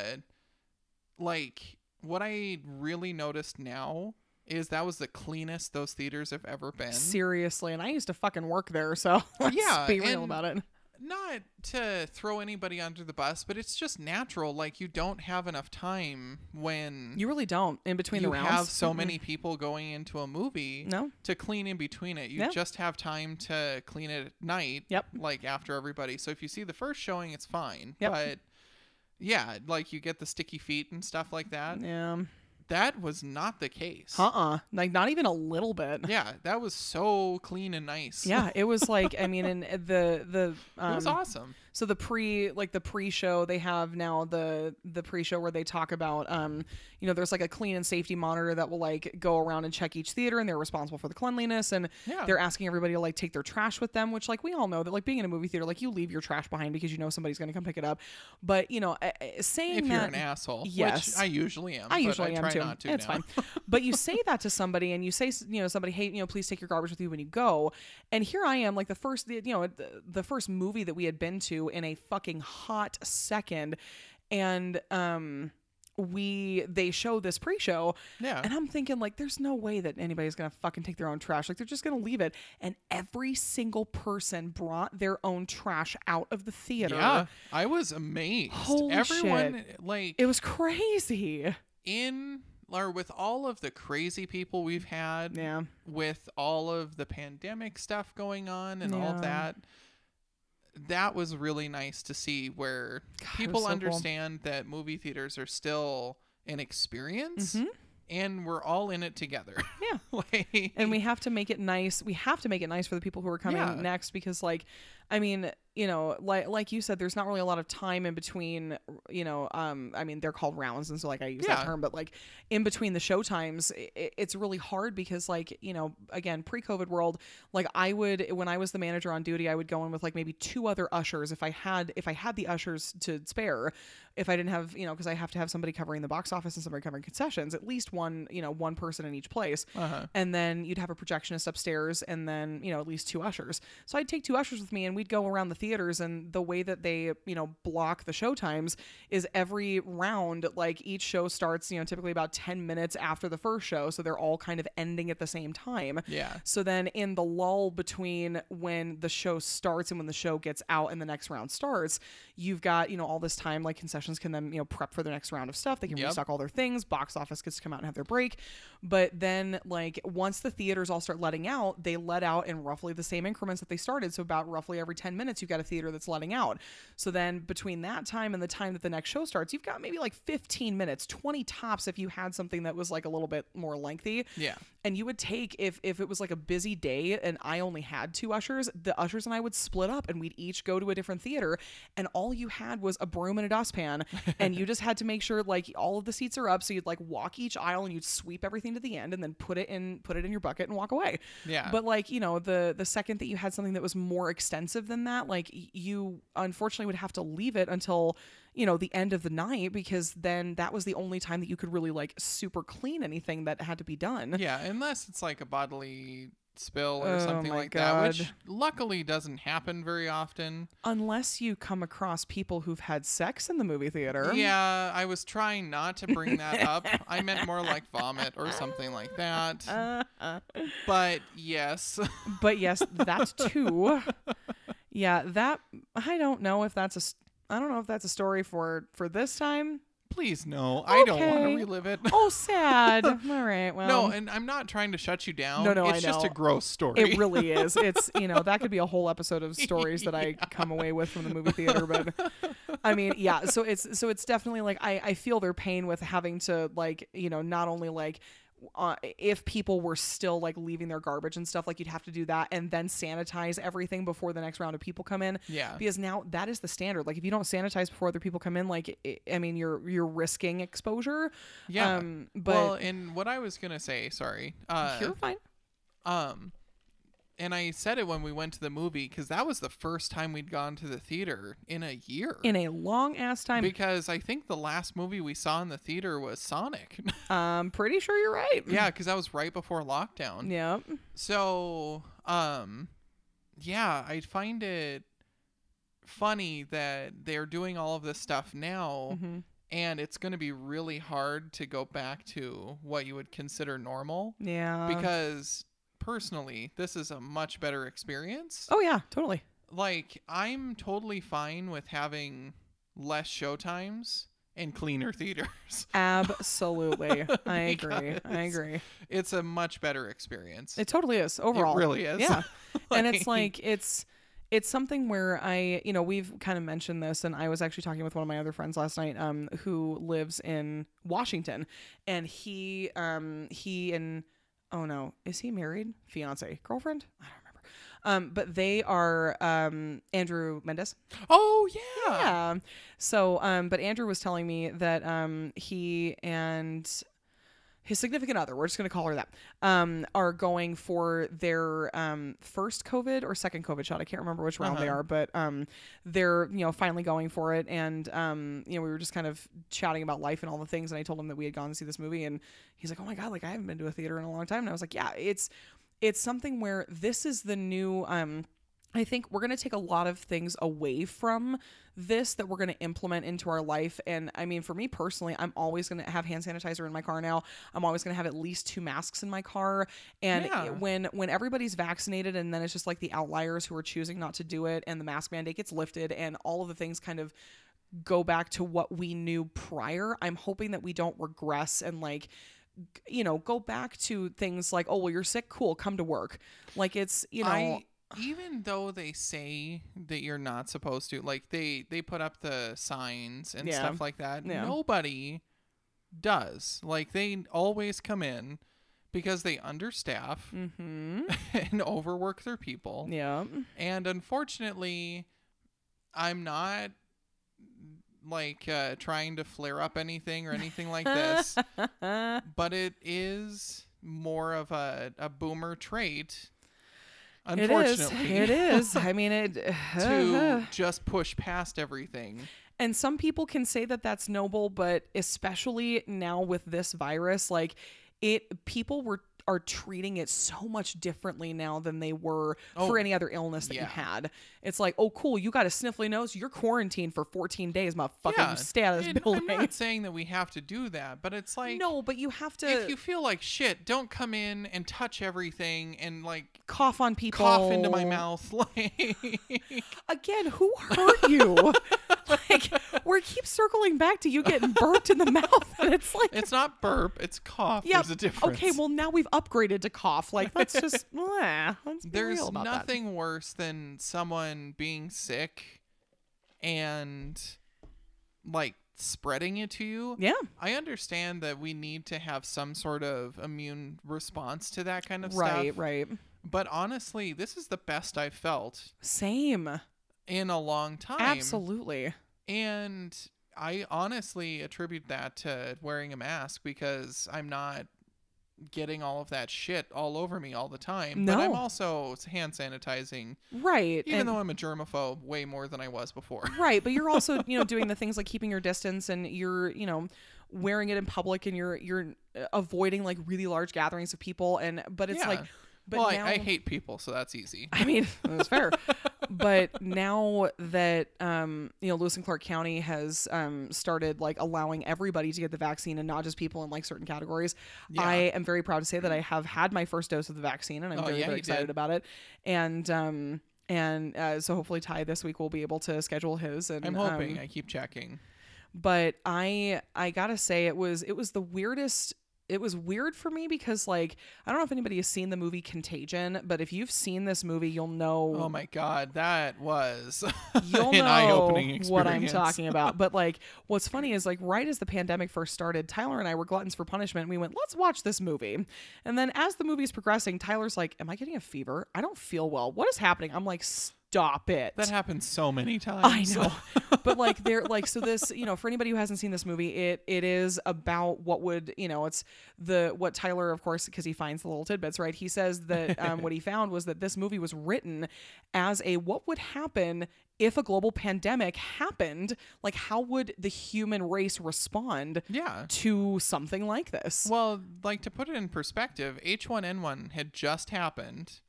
like what i really noticed now is that was the cleanest those theaters have ever been Seriously, and I used to fucking work there, so let's Yeah, be real about it. not to throw anybody under the bus but it's just natural like you don't have enough time when You really don't in between you the rounds. have so Mm-mm. many people going into a movie No. to clean in between it. You Yeah. just have time to clean it at night. Yep. Like after everybody. So if you see the first showing, it's fine. Yep. But yeah, like you get the sticky feet and stuff like that. Yeah. That was not the case. Uh uh Like not even a little bit. Yeah, that was so clean and nice. Yeah, it was like I mean, and the the um, it was awesome. So the pre like the pre-show they have now the the pre-show where they talk about um you know there's like a clean and safety monitor that will like go around and check each theater and they're responsible for the cleanliness and Yeah. they're asking everybody to like take their trash with them which like we all know that like being in a movie theater like you leave your trash behind because you know somebody's going to come pick it up but you know uh, saying If you're that an asshole, yes. which I usually am. I but usually I am try too. Not to it's now. fine. but you say that to somebody, and you say, you know, somebody, hey, you know, please take your garbage with you when you go. And here I am, like the first, you know, the, the first movie that we had been to in a fucking hot second, and um, we they show this pre-show, Yeah. and I'm thinking like, there's no way that anybody's gonna fucking take their own trash. Like they're just gonna leave it. And every single person brought their own trash out of the theater. yeah, I was amazed. Holy Everyone like It was crazy. in or with all of the crazy people we've had Yeah. with all of the pandemic stuff going on and all of that that was really nice to see where God, people so cool. understand that movie theaters are still an experience Mhm. and we're all in it together Yeah. like, and we have to make it nice we have to make it nice for the people who are coming Yeah. next because like i mean you know like like you said there's not really a lot of time in between you know um i mean they're called rounds and so like i use that term but like in between the show times i it's really hard because like you know again pre-covid world like i would when i was the manager on duty i would go in with like maybe two other ushers if i had if i had the ushers to spare. If i didn't have you know because i have to have somebody covering the box office and somebody covering concessions at least one you know one person in each place. Uh-huh. and then you'd have a projectionist upstairs and then you know at least two ushers. So i'd take two ushers with me and we'd go around the theaters and the way that they you know block the show times is every round like each show starts you know typically about 10 minutes after the first show so they're all kind of ending at the same time yeah so then in the lull between when the show starts and when the show gets out and the next round starts, you've got, you know, all this time like concessions can then, you know, prep for the next round of stuff. They can Yep. restock all their things, box office gets to come out and have their break. But then like once the theaters all start letting out, they let out in roughly the same increments that they started. So about roughly every 10 minutes you've got a theater that's letting out. So then between that time and the time that the next show starts, you've got maybe like 15 minutes, 20 tops if you had something that was like a little bit more lengthy. Yeah. And you would take if if it was like a busy day and I only had two ushers, the ushers and I would split up and we'd each go to a different theater and all you had was a broom and a dustpan and you just had to make sure like all of the seats are up so you'd like walk each aisle and you'd sweep everything to the end and then put it in put it in your bucket and walk away. Yeah. But like, you know, the the second that you had something that was more extensive than that, like you unfortunately would have to leave it until you know the end of the night because then that was the only time that you could really like super clean anything that had to be done. Yeah, unless it's like a bodily spill or Oh something like that, which luckily doesn't happen very often. Unless you come across people who've had sex in the movie theater. Yeah, I was trying not to bring that up. I meant more like vomit or something like that. Uh, But yes. but yes, that too. Yeah, that I don't know if that's a I don't know if that's a story for for this time. Please no. I don't want to relive it. Oh, sad. All right. Well, no, and I'm not trying to shut you down. No, no, I it's just a gross story. It really is. It's you know that could be a whole episode of stories that I come away with from the movie theater. But I mean, yeah. So it's so it's definitely like I I feel their pain with having to like you know not only like. Uh, if people were still like leaving their garbage and stuff, like you'd have to do that and then sanitize everything before the next round of people come in. Yeah. Because now that is the standard. Like if you don't sanitize before other people come in, like i I mean, you're you're risking exposure. yeah. Um, but well, and what I was gonna say, sorry. Uh, you're fine. Um, and I said it when we went to the movie because that was the first time we'd gone to the theater in a year. In a long ass time, because I think the last movie we saw in the theater was Sonic. I'm pretty sure you're right. yeah, because that was right before lockdown. Yeah. So, um, yeah, I find it funny that they're doing all of this stuff now, Mhm. and it's going to be really hard to go back to what you would consider normal Yeah. because personally, this is a much better experience. oh yeah, totally. Like, I'm totally fine with having less showtimes and cleaner theaters. Absolutely. I agree. I agree. it's a much better experience. It totally is overall. really is. Yeah. and it's Like- like it's it's something where I, you know, we've kind of mentioned this and I was actually talking with one of my other friends last night um who lives in Washington and he um he and oh no, is he married? Fiance, girlfriend? I don't remember. Um but they are um Andrew Mendez. Oh yeah. Yeah. So, um, but Andrew was telling me that um, he and his significant other, we're just going to call her that, um, are going for their um, first COVID or second COVID shot. I can't remember which round they Uh-huh. are, but um, they're, you know, finally going for it. And, um, you know, we were just kind of chatting about life and all the things. And I told him that we had gone to see this movie. And he's like, oh my God, like I haven't been to a theater in a long time. And I was like, yeah, it's, it's something where this is the new, um, I think we're going to take a lot of things away from this that we're going to implement into our life. And I mean, for me personally, I'm always going to have hand sanitizer in my car now. I'm always going to have at least two masks in my car. And Yeah. when when everybody's vaccinated, and then it's just like the outliers who are choosing not to do it, and the mask mandate gets lifted, and all of the things kind of go back to what we knew prior. I'm hoping that we don't regress and like you know go back to things like oh well you're sick cool come to work like it's you know I even though they say that you're not supposed to, like they they put up the signs and Yeah. stuff like that. Yeah. Nobody does. Like they always come in because they understaff mm-hmm and overwork their people. yeah And unfortunately, I'm not like uh, trying to flare up anything or anything like this, but it is more of a, a boomer trait. It is. Unfortunately, It is. I mean, it. Uh, to uh, uh. just push past everything. and some people can say that that's noble, but especially now with this virus, like it, people were are treating it so much differently now than they were Oh, for any other illness that you had. It's like, oh, cool, you got a sniffly nose, you're quarantined for 14 days, motherfucker. You stay out of this and building. I'm not saying that we have to do that, but it's like no, but you have to if you feel like shit, don't come in and touch everything and like cough on people, cough into my mouth. Like Again, who hurt you? like we keep circling back to you getting burped in the mouth, and it's like, It's not burp, it's cough. yeah, There's a difference. okay, well now we've upgraded to cough. Like let's just, eh, let's there's about that. nothing worse than someone being sick and like spreading it to you. Yeah, I understand that we need to have some sort of immune response to that kind of right, stuff. Right, right. But honestly, this is the best I've felt Same, in a long time. absolutely. And I honestly attribute that to wearing a mask because I'm not getting all of that shit all over me all the time. But I'm also hand sanitizing, Right, even and- though I'm a germaphobe way more than I was before. right but you're also you know doing the things like keeping your distance and you're you know wearing it in public and you're you're uh, avoiding like really large gatherings of people and but it's Yeah. like but well, now, I, I hate people, so that's easy. I mean, that's fair. but now that um, you know, Lewis and Clark County has um, started like allowing everybody to get the vaccine and not just people in like certain categories, Yeah. I am very proud to say that I have had my first dose of the vaccine and I'm Oh, very yeah, very excited did. about it. And um, and uh, so hopefully Ty this week will be able to schedule his. And I'm hoping. um, I keep checking. but I I gotta say it was it was the weirdest. It was weird for me because like I don't know if anybody has seen the movie Contagion, but if you've seen this movie, you'll know Oh my god, that was you'll an know what I'm talking about. But like, what's funny is like right as the pandemic first started, Tyler and I were gluttons for punishment. And we went, let's watch this movie. And then as the movie's progressing, Tyler's like, "Am I getting a fever? I don't feel well. What is happening?" I'm like, "Stop it." That happens so many times. I know. but like they're like so this, you know, for anybody who hasn't seen this movie, it it is about what would, you know, it's the what Tyler of course because he finds the little tidbits, right? He says that um, what he found was that this movie was written as a what would happen if a global pandemic happened? Like how would the human race respond yeah. to something like this? Well, like to put it in perspective, H1N1 had just happened.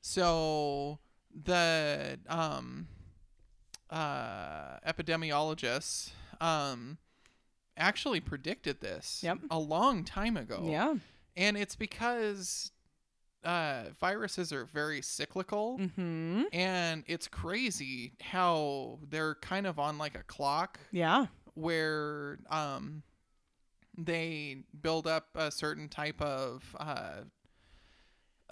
So the um uh epidemiologists um actually predicted this Yep. a long time ago. yeah. And it's because uh viruses are very cyclical Mhm. and it's crazy how they're kind of on like a clock Yeah. where um they build up a certain type of uh,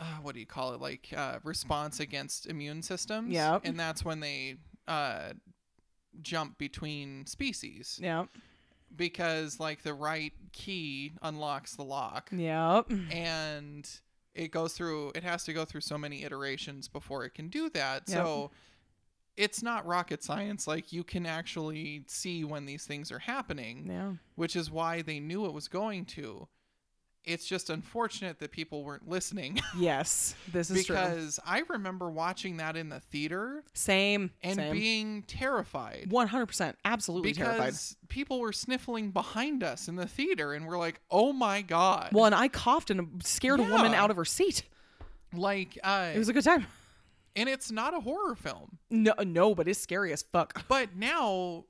uh what do you call it like uh response against immune systems yeah and that's when they uh jump between species Yeah. because like the right key unlocks the lock Yep. and it goes through it has to go through so many iterations before it can do that Yep. so it's not rocket science like you can actually see when these things are happening Yeah. which is why they knew it was going to it's just unfortunate that people weren't listening Yes. This is true. because i remember watching that in the theater Same. and Same. being terrified One hundred percent, absolutely because terrified. people were sniffling behind us in the theater and we're like oh my god Well, and I coughed and scared a woman out of her seat. like uh It was a good time. and it's not a horror film No, no, but it's scary as fuck. but now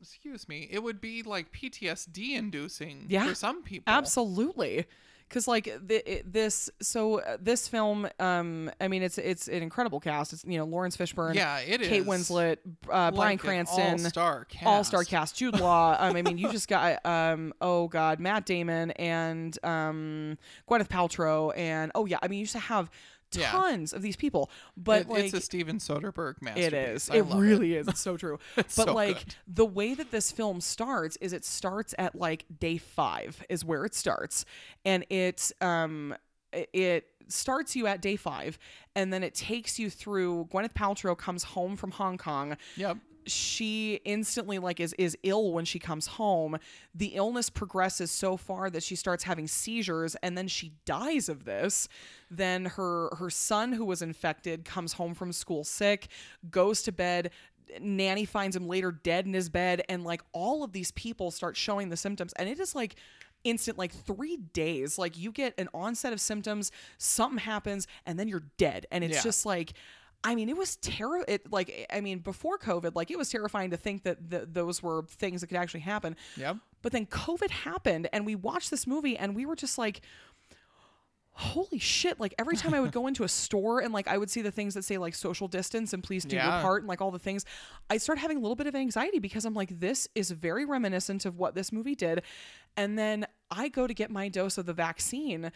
excuse me it would be like ptsd inducing Yeah, for some people Absolutely. Cause like the, it, this, so uh, this film, um, I mean, it's it's an incredible cast. It's you know Laurence Fishburne, yeah it is Kate Winslet, uh, like an Cranston, all-star cast. all star cast, Jude Law. um, I mean, you just got um, oh god, Matt Damon and um, Gwyneth Paltrow, and oh yeah, I mean, you just have Yeah. tons of these people. But It- like, it's a steven soderbergh masterpiece It is. I It really is. It's so true. It's but so like good. the way that this film starts is it starts at like day 5 is where it starts. And it um it- it starts you at day 5 and then it takes you through Gwyneth Paltrow comes home from Hong Kong yep she instantly like is is ill when she comes home. The illness progresses so far that she starts having seizures and then she dies of this. Then her her son who was infected comes home from school sick goes to bed nanny finds him later dead in his bed and like all of these people start showing the symptoms. And it is like instant like 3 days. Like you get an onset of symptoms something happens and then you're dead. And it's Yeah. just like I mean, it was terror. It like eh, I mean, before COVID, like it was terrifying to think that th- those were things that could actually happen. yep But then COVID happened, and we watched this movie, and we were just like, holy shit like every time i would go into a store and like i would see the things that say like social distance and please do your part and like all the things i started having a little bit of anxiety because i'm like this is very reminiscent of what this movie did and then i go to get my dose of the vaccine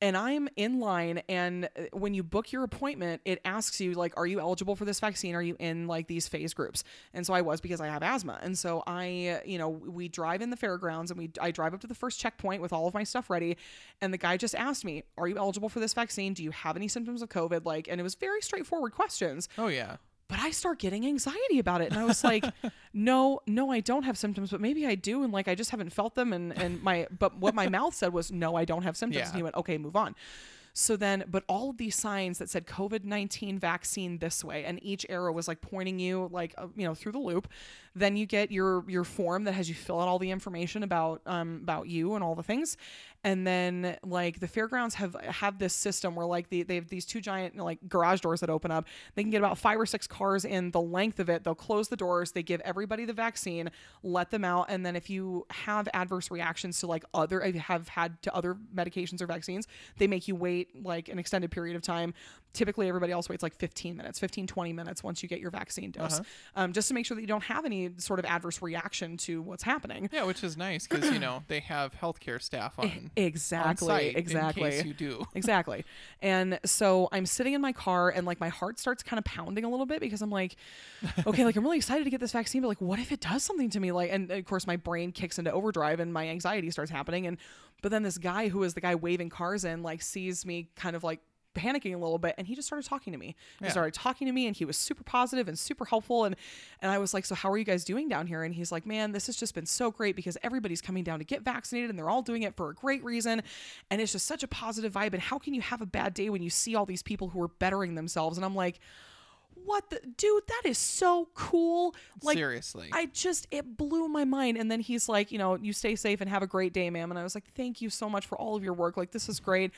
and I'm in line and uh, when you book your appointment it asks you like are you eligible for this vaccine? Are you in like these phase groups? And so I was because I have asthma. And so I uh, you know we drive in the fairgrounds and we I drive up to the first checkpoint with all of my stuff ready and the guy just asked me are you eligible for this vaccine? Do you have any symptoms of covid? Like and it was very straightforward questions. Oh yeah. But I start getting anxiety about it. And I was like, no, no, I don't have symptoms, but maybe I do. And like, I just haven't felt them. And, and my, but what my mouth said was, no, I don't have symptoms. Yeah. And he went, okay, move on. So then, but all of these signs that said COVID 19 vaccine this way, and each arrow was like pointing you, like, uh, you know, through the loop. Then you get your your form that has you fill out all the information about um about you and all the things, and then like the fairgrounds have have this system where like the, they have these two giant like garage doors that open up. They can get about five or six cars in the length of it. They'll close the doors. They give everybody the vaccine, let them out, and then if you have adverse reactions to like other if you have had to other medications or vaccines, they make you wait like an extended period of time. Typically, everybody else waits like 15 minutes, 15, 20 minutes once you get your vaccine dose, um, just to make sure that you don't have any sort of adverse reaction to what's happening. Yeah, which is nice because you know they have healthcare staff on on Exactly. site exactly. you do. exactly. And so I'm sitting in my car and like my heart starts kind of pounding a little bit because I'm like, okay, like I'm really excited to get this vaccine, but like what if it does something to me? Like and of course my brain kicks into overdrive and my anxiety starts happening. And but then this guy who is the guy waving cars in like sees me kind of like panicking a little bit and he just started talking to me he Yeah. started talking to me and he was super positive and super helpful and and i was like so how are you guys doing down here and he's like man this has just been so great because everybody's coming down to get vaccinated and they're all doing it for a great reason and it's just such a positive vibe and how can you have a bad day when you see all these people who are bettering themselves and i'm like what the dude that is so cool like Seriously. I just it blew my mind. And then he's like, you know, you stay safe and have a great day, ma'am. And I was like, thank you so much for all of your work. Like this is great.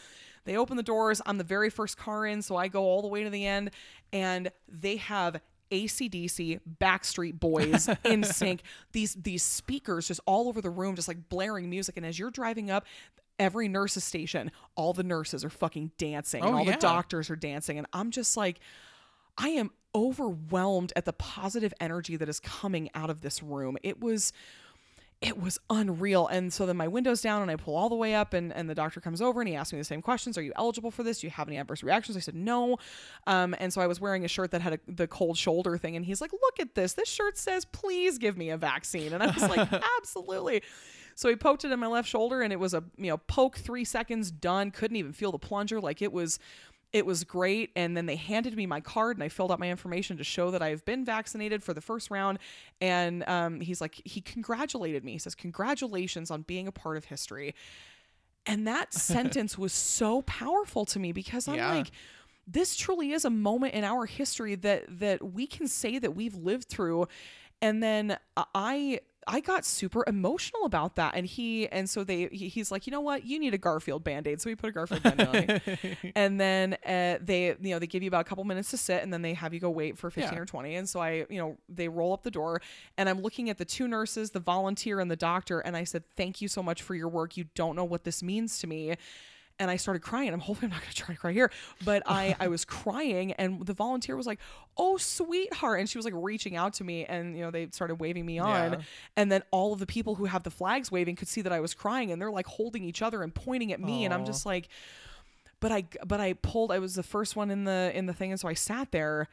They open the doors. I'm the very first car in, so I go all the way to the end, and they have ACDC, Backstreet Boys, NSYNC. These these speakers just all over the room, just like blaring music. And as you're driving up. Every nurse's station, all the nurses are fucking dancing, and Oh, all yeah. the doctors are dancing, and I'm just like, I am overwhelmed at the positive energy that is coming out of this room. It was it was unreal. And so then my window's down and I pull all the way up and, and the doctor comes over and he asks me the same questions. Are you eligible for this? Do you have any adverse reactions? I said no. Um, and so I was wearing a shirt that had a, the cold shoulder thing. And he's like, look at this. This shirt says, please give me a vaccine. And I was like, absolutely. So he poked it in my left shoulder and it was a, you know, poke three seconds done. Couldn't even feel the plunger. Like it was, it was great. And then they handed me my card and I filled out my information to show that I've been vaccinated for the first round. And um, he's like, he congratulated me. He says, Congratulations on being a part of history. And that sentence was so powerful to me because I'm Yeah. like, this truly is a moment in our history that that we can say that we've lived through and then i i got super emotional about that and he and so they he, he's like you know what? You need a garfield band-aid. So we put a garfield band-aid on me and then uh, they you know they give you about a couple minutes to sit and then they have you go wait for 15 Yeah. or 20 and so i you know they roll up the door and i'm looking at the two nurses the volunteer and the doctor and i said thank you so much for your work. You don't know what this means to me and I started crying. I'm hoping I'm not going to try to cry here, but I I was crying, and the volunteer was like, "Oh, sweetheart," and she was like reaching out to me, and you know they started waving me on, Yeah. and then all of the people who have the flags waving could see that I was crying, and they're like holding each other and pointing at me, and I'm just like, but I but I pulled. I was the first one in the in the thing, and so I sat there,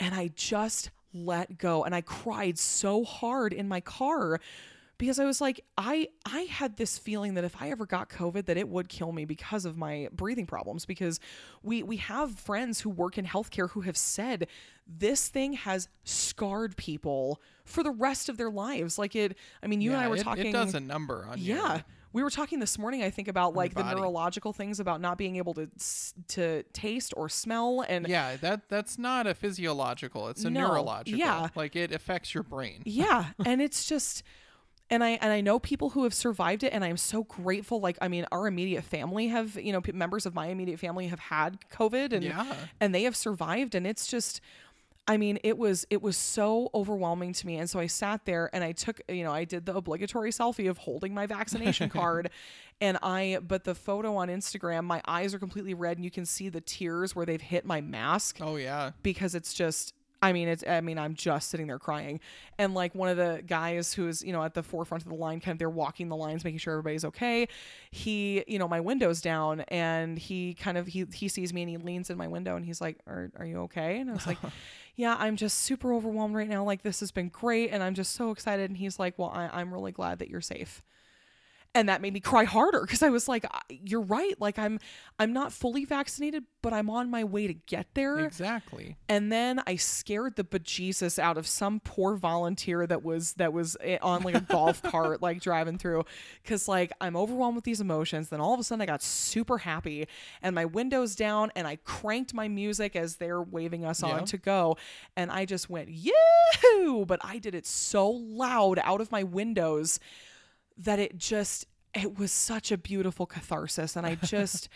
and I just let go, and I cried so hard in my car because I was like, I I had this feeling that if I ever got COVID, that it would kill me because of my breathing problems. Because we we have friends who work in healthcare who have said this thing has scarred people for the rest of their lives. Like it. I mean, you and I were it, talking. It does a number on you. Yeah. We were talking this morning, I think, about like the neurological things about not being able to to taste or smell, and Yeah, that that's not a physiological. It's a No, neurological. yeah. Like it affects your brain. yeah and it's just and i and i know people who have survived it and i'm so grateful like i mean our immediate family have you know p- members of my immediate family have had covid and Yeah. and they have survived and it's just I mean, it was it was so overwhelming to me, and so I sat there and I took, you know, I did the obligatory selfie of holding my vaccination card, and I, but the photo on Instagram, my eyes are completely red, and you can see the tears where they've hit my mask Oh yeah. because it's just I mean it's I mean I'm just sitting there crying. And like one of the guys who's you know at the forefront of the line kind of they're walking the lines making sure everybody's okay. He you know my window's down and he kind of he he sees me and he leans in my window and he's like are are you okay? And I was like yeah I'm just super overwhelmed right now. Like this has been great and I'm just so excited. And he's like well I, I'm really glad that you're safe and that made me cry harder because I was like, "You're right. Like I'm, I'm not fully vaccinated, but I'm on my way to get there." Exactly. And then I scared the bejesus out of some poor volunteer that was that was eh, on like a golf cart, like driving through, because like I'm overwhelmed with these emotions. Then all of a sudden I got super happy, and my windows down, and I cranked my music as they're waving us Yeah. on to go, and I just went yoo! But I did it so loud out of my windows that it just it was such a beautiful catharsis. And i just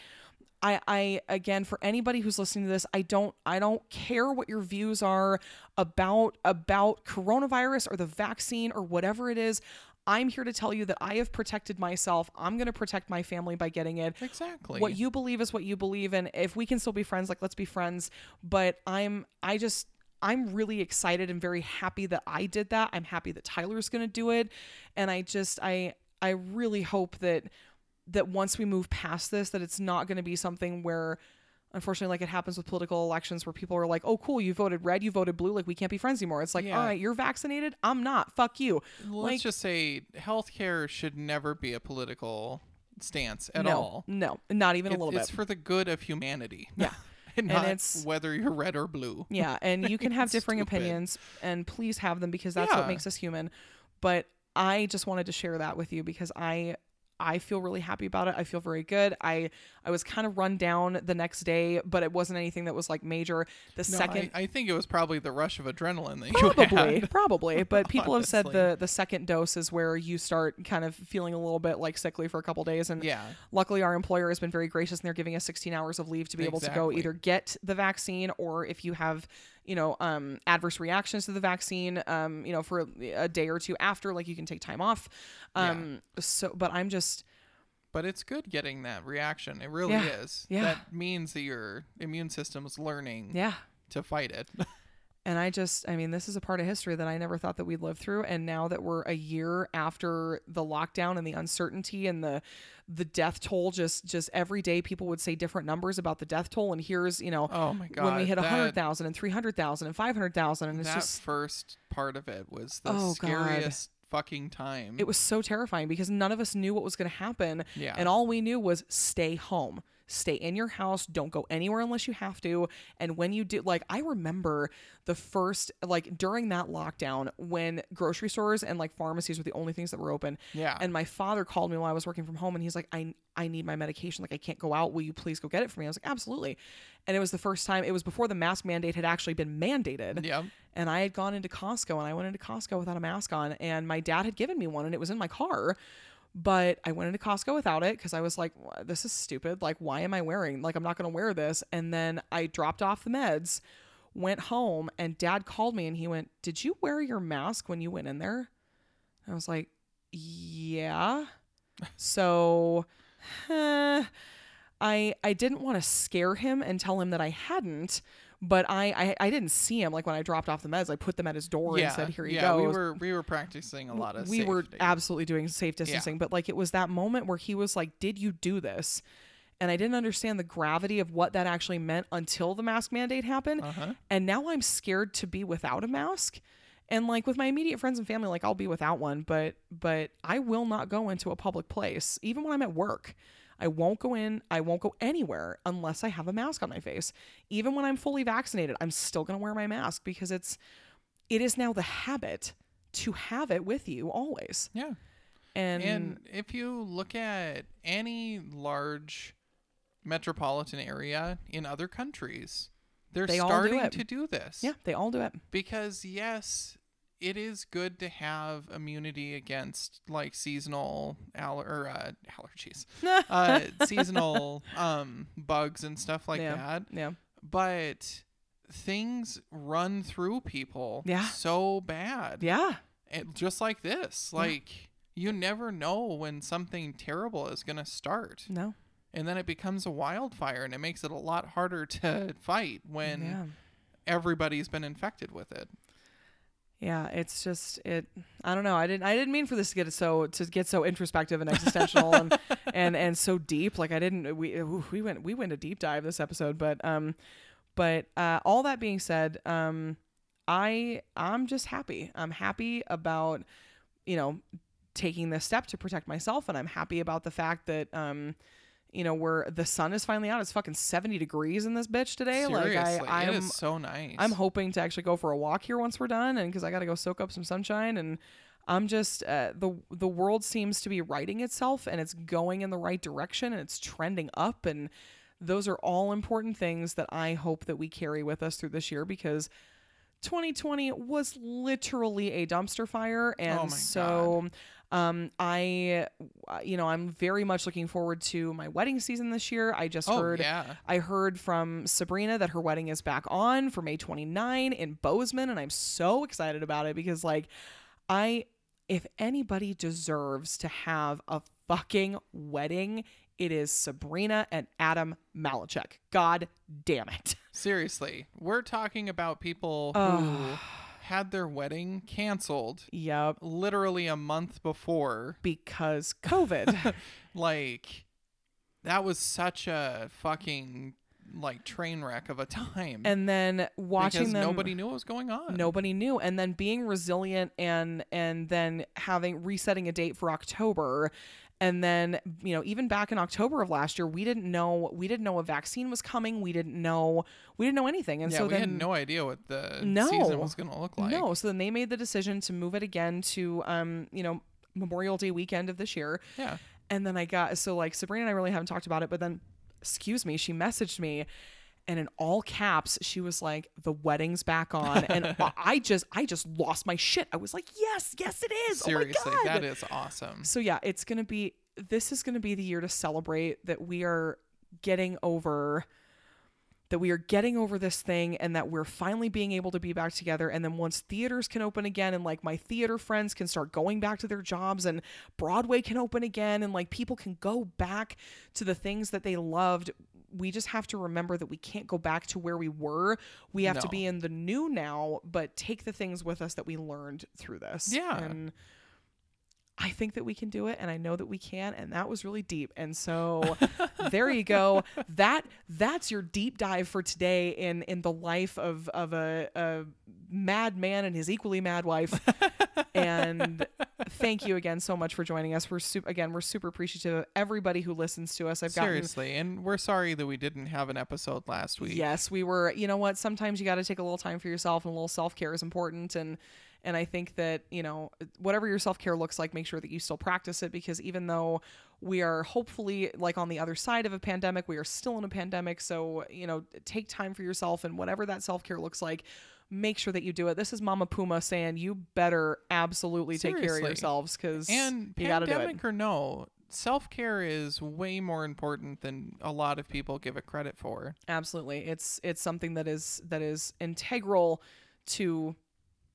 I, I again for anybody who's listening to this i don't i don't care what your views are about about coronavirus or the vaccine or whatever it is. I'm here to tell you that i have protected myself. I'm going to protect my family by getting it. Exactly. what you believe is what you believe. And if we can still be friends like let's be friends. But i'm i just i'm really excited and very happy that i did that i'm happy that tyler's going to do it and i just i i really hope that that once we move past this that it's not going to be something where unfortunately like it happens with political elections where people are like oh cool you voted red you voted blue like we can't be friends anymore it's like Yeah. all right you're vaccinated i'm not fuck you Let's like just say healthcare should never be a political stance at no all. no not even It- a little it's bit it's for the good of humanity. Yeah. and not it's- whether you're red or blue. Yeah, and you can have differing stupid. opinions, and please have them because that's what makes us human. But I just wanted to share that with you because I I feel really happy about it. I feel very good. I I was kind of run down the next day, but it wasn't anything that was like major. The No, second I, I think it was probably the rush of adrenaline that you probably had. probably but people have said the the second dose is where you start kind of feeling a little bit like sickly for a couple days and Yeah. luckily our employer has been very gracious and they're giving us 16 hours of leave to be able to go either get the vaccine or if you have you know um, adverse reactions to the vaccine um, you know for a day or two after like you can take time off Yeah. um, so but i'm just But it's good getting that reaction. It really Yeah. is. Yeah. That means that your immune system's learning yeah to fight it. And I just, I mean, this is a part of history that I never thought that we'd live through. And now that we're a year after the lockdown and the uncertainty and the the death toll, just just every day people would say different numbers about the death toll. And here's, you know, oh my god. when we hit a that- 100,000 and 300,000 and 500,000. And it's that just, first part of it was the Oh, God. scariest fucking time. it was so terrifying because none of us knew what was going to happen. Yeah. And all we knew was stay home. Stay in your house. Don't go anywhere unless you have to. And when you do, like, I remember the first, like, during that lockdown when grocery stores and like pharmacies were the only things that were open. Yeah. And my father called me while I was working from home and he's like, I, I need my medication. Like, I can't go out. Will you please go get it for me? I was like, absolutely. And it was the first time, it was before the mask mandate had actually been mandated yeah. and I had gone into Costco and I went into Costco without a mask on and my dad had given me one and it was in my car but I went into Costco without it cuz I was like this is stupid. Like why am I wearing like I'm not going to wear this. And then I dropped off the meds went home and dad called me and he went did you wear your mask when you went in there? I was like yeah. So eh, I I didn't want to scare him and tell him that I hadn't but I, I I didn't see him like when I dropped off the meds. I put them at his door yeah. and said, "Here you yeah, go." We were we were practicing a lot of we were absolutely doing safe distancing, but like it was that moment where he was like, "Did you do this?" And I didn't understand the gravity of what that actually meant until the mask mandate happened. Uh-huh. And now I'm scared to be without a mask. And like with my immediate friends and family, like I'll be without one, but but I will not go into a public place, even when I'm at work. I won't go in, I won't go anywhere unless I have a mask on my face. Even when I'm fully vaccinated, I'm still gonna wear my mask because it's it is now the habit to have it with you always. Yeah. And, And if you look at any large metropolitan area in other countries, they're They do starting it. to do this. yeah, they all do it. Because yes, it is good to have immunity against like seasonal aller- or, uh, allergies, uh, seasonal um, bugs and stuff like Yeah. that. Yeah. But things run through people Yeah. so bad. Yeah. And just like this. Like you never know when something terrible is going to start. No. And then it becomes a wildfire and it makes it a lot harder to fight when yeah. everybody's been infected with it. Yeah, it's just it. I don't know. I didn't. I didn't mean for this to get so to get so introspective and existential and and and so deep. Like I didn't. We we went we went a deep dive this episode, but um, but uh, all that being said, um, I I'm just happy. I'm happy about you know taking this step to protect myself, and I'm happy about the fact that um. You know, where the sun is finally out. It's fucking 70 degrees in this bitch today. Seriously, like I, I'm is so nice. I'm hoping to actually go for a walk here once we're done, and because I got to go soak up some sunshine, and I'm just uh, the the world seems to be righting itself, and it's going in the right direction, and it's trending up, and those are all important things that I hope that we carry with us through this year because 2020 was literally a dumpster fire, and Oh so. Um, I, uh, you know, I'm very much looking forward to my wedding season this year. I just oh, heard yeah. I heard from Sabrina that her wedding is back on for May 29 in Bozeman, and I'm so excited about it because, like, I, if anybody deserves to have a fucking wedding, it is Sabrina and Adam Malachek. God damn it. Seriously, we're talking about people who. Had their wedding canceled Yep. literally a month before. Because COVID. Like, that was such a fucking like train wreck of a time. and then watching because them. nobody knew what was going on. nobody knew and then being resilient and and then having resetting a date for october and then you know even back in october of last year we didn't know we didn't know a vaccine was coming we didn't know we didn't know anything and yeah, so we then had no idea what the No. season was going to look like. no so then they made the decision to move it again to um you know memorial day weekend of this year Yeah. and then I got so like Sabrina and I really haven't talked about it, but then excuse me, she messaged me and in all caps she was like the wedding's back on and I just I just lost my shit. I was like, "Yes, yes it is." Seriously, oh my God. that is awesome. So yeah, it's going to be this is going to be the year to celebrate that we are getting over that we are getting over this thing and that we're finally being able to be back together and then once theaters can open again and like my theater friends can start going back to their jobs and Broadway can open again and like people can go back to the things that they loved we just have to remember that we can't go back to where we were. We have to be in the new now, but take the things with us that we learned through this. Yeah. And I think that we can do it and I know that we can and that was really deep. And so there you go. That that's your deep dive for today in in the life of of a, a mad man and his equally mad wife. and thank you again so much for joining us. We're super again, we're super appreciative of everybody who listens to us. I've gotten Seriously, and we're sorry that we didn't have an episode last week. Yes, we were. You know what? Sometimes you got to take a little time for yourself, and a little self care is important. And and I think that you know whatever your self care looks like, make sure that you still practice it because even though we are hopefully like on the other side of a pandemic, we are still in a pandemic. So you know, take time for yourself, and whatever that self care looks like. Make sure that you do it. This is Mama Puma saying you better absolutely take care of yourselves because And you got to do it. pandemic or no, self care is way more important than a lot of people give it credit for. Absolutely. It's it's something that is that is integral to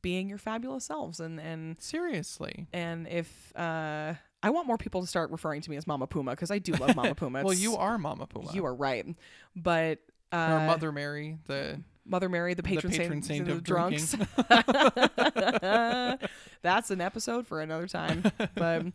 being your fabulous selves and and Seriously. and if uh I want more people to start referring to me as Mama Puma because I do love Mama Puma. well, you are Mama Puma. you are right. But uh or Mother Mary, the Mother Mary, the patron, patron saint, saint of of drunks. That's an episode for another time. But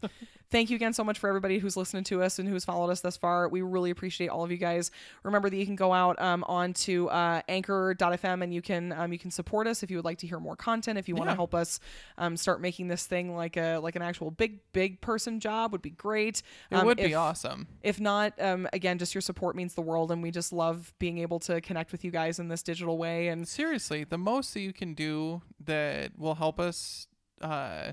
thank you again so much for everybody who's listening to us and who's followed us thus far. We really appreciate all of you guys. Remember that you can go out um, onto uh, anchor.fm and you can um, you can support us if you would like to hear more content. If you want to Yeah. help us um, start making this thing like a like an actual big big person job would be great. it Um, would be awesome. if not, um, again, just your support means the world, and we just love being able to connect with you guys in this digital way. And Seriously, the most that you can do that will help us uh,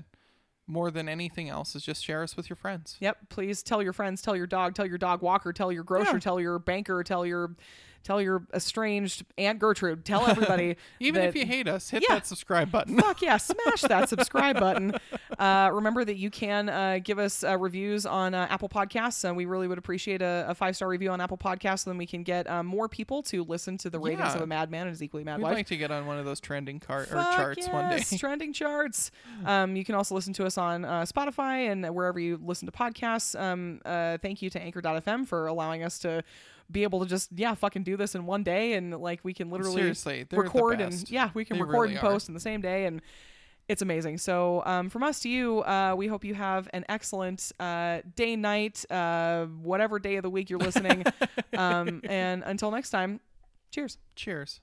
more than anything else is just share us with your friends. Yep. Please tell your friends, tell your dog, tell your dog walker, tell your grocer, Yeah. tell your banker, tell your tell your estranged Aunt Gertrude, tell everybody. Even if you hate us, hit Yeah. that subscribe button. fuck yeah, smash that subscribe button. Uh, remember that you can uh, give us uh, reviews on uh, Apple Podcasts, and we really would appreciate a, a five star review on Apple Podcasts. So then we can get um, more people to listen to the ratings Yeah. of a madman and his equally mad We'd wife. like to get on one of those trending car- or charts one day. trending charts. Um, you can also listen to us on uh, Spotify and wherever you listen to podcasts. Um, uh, thank you to Anchor.fm for allowing us to be able to just yeah fucking do this in one day and like we can literally Seriously, they're the record and yeah we can They record really and are. post in the same day and it's amazing. So um, from us to you, uh, we hope you have an excellent uh, day, night, uh, whatever day of the week you're listening. um, and until next time, cheers. Cheers.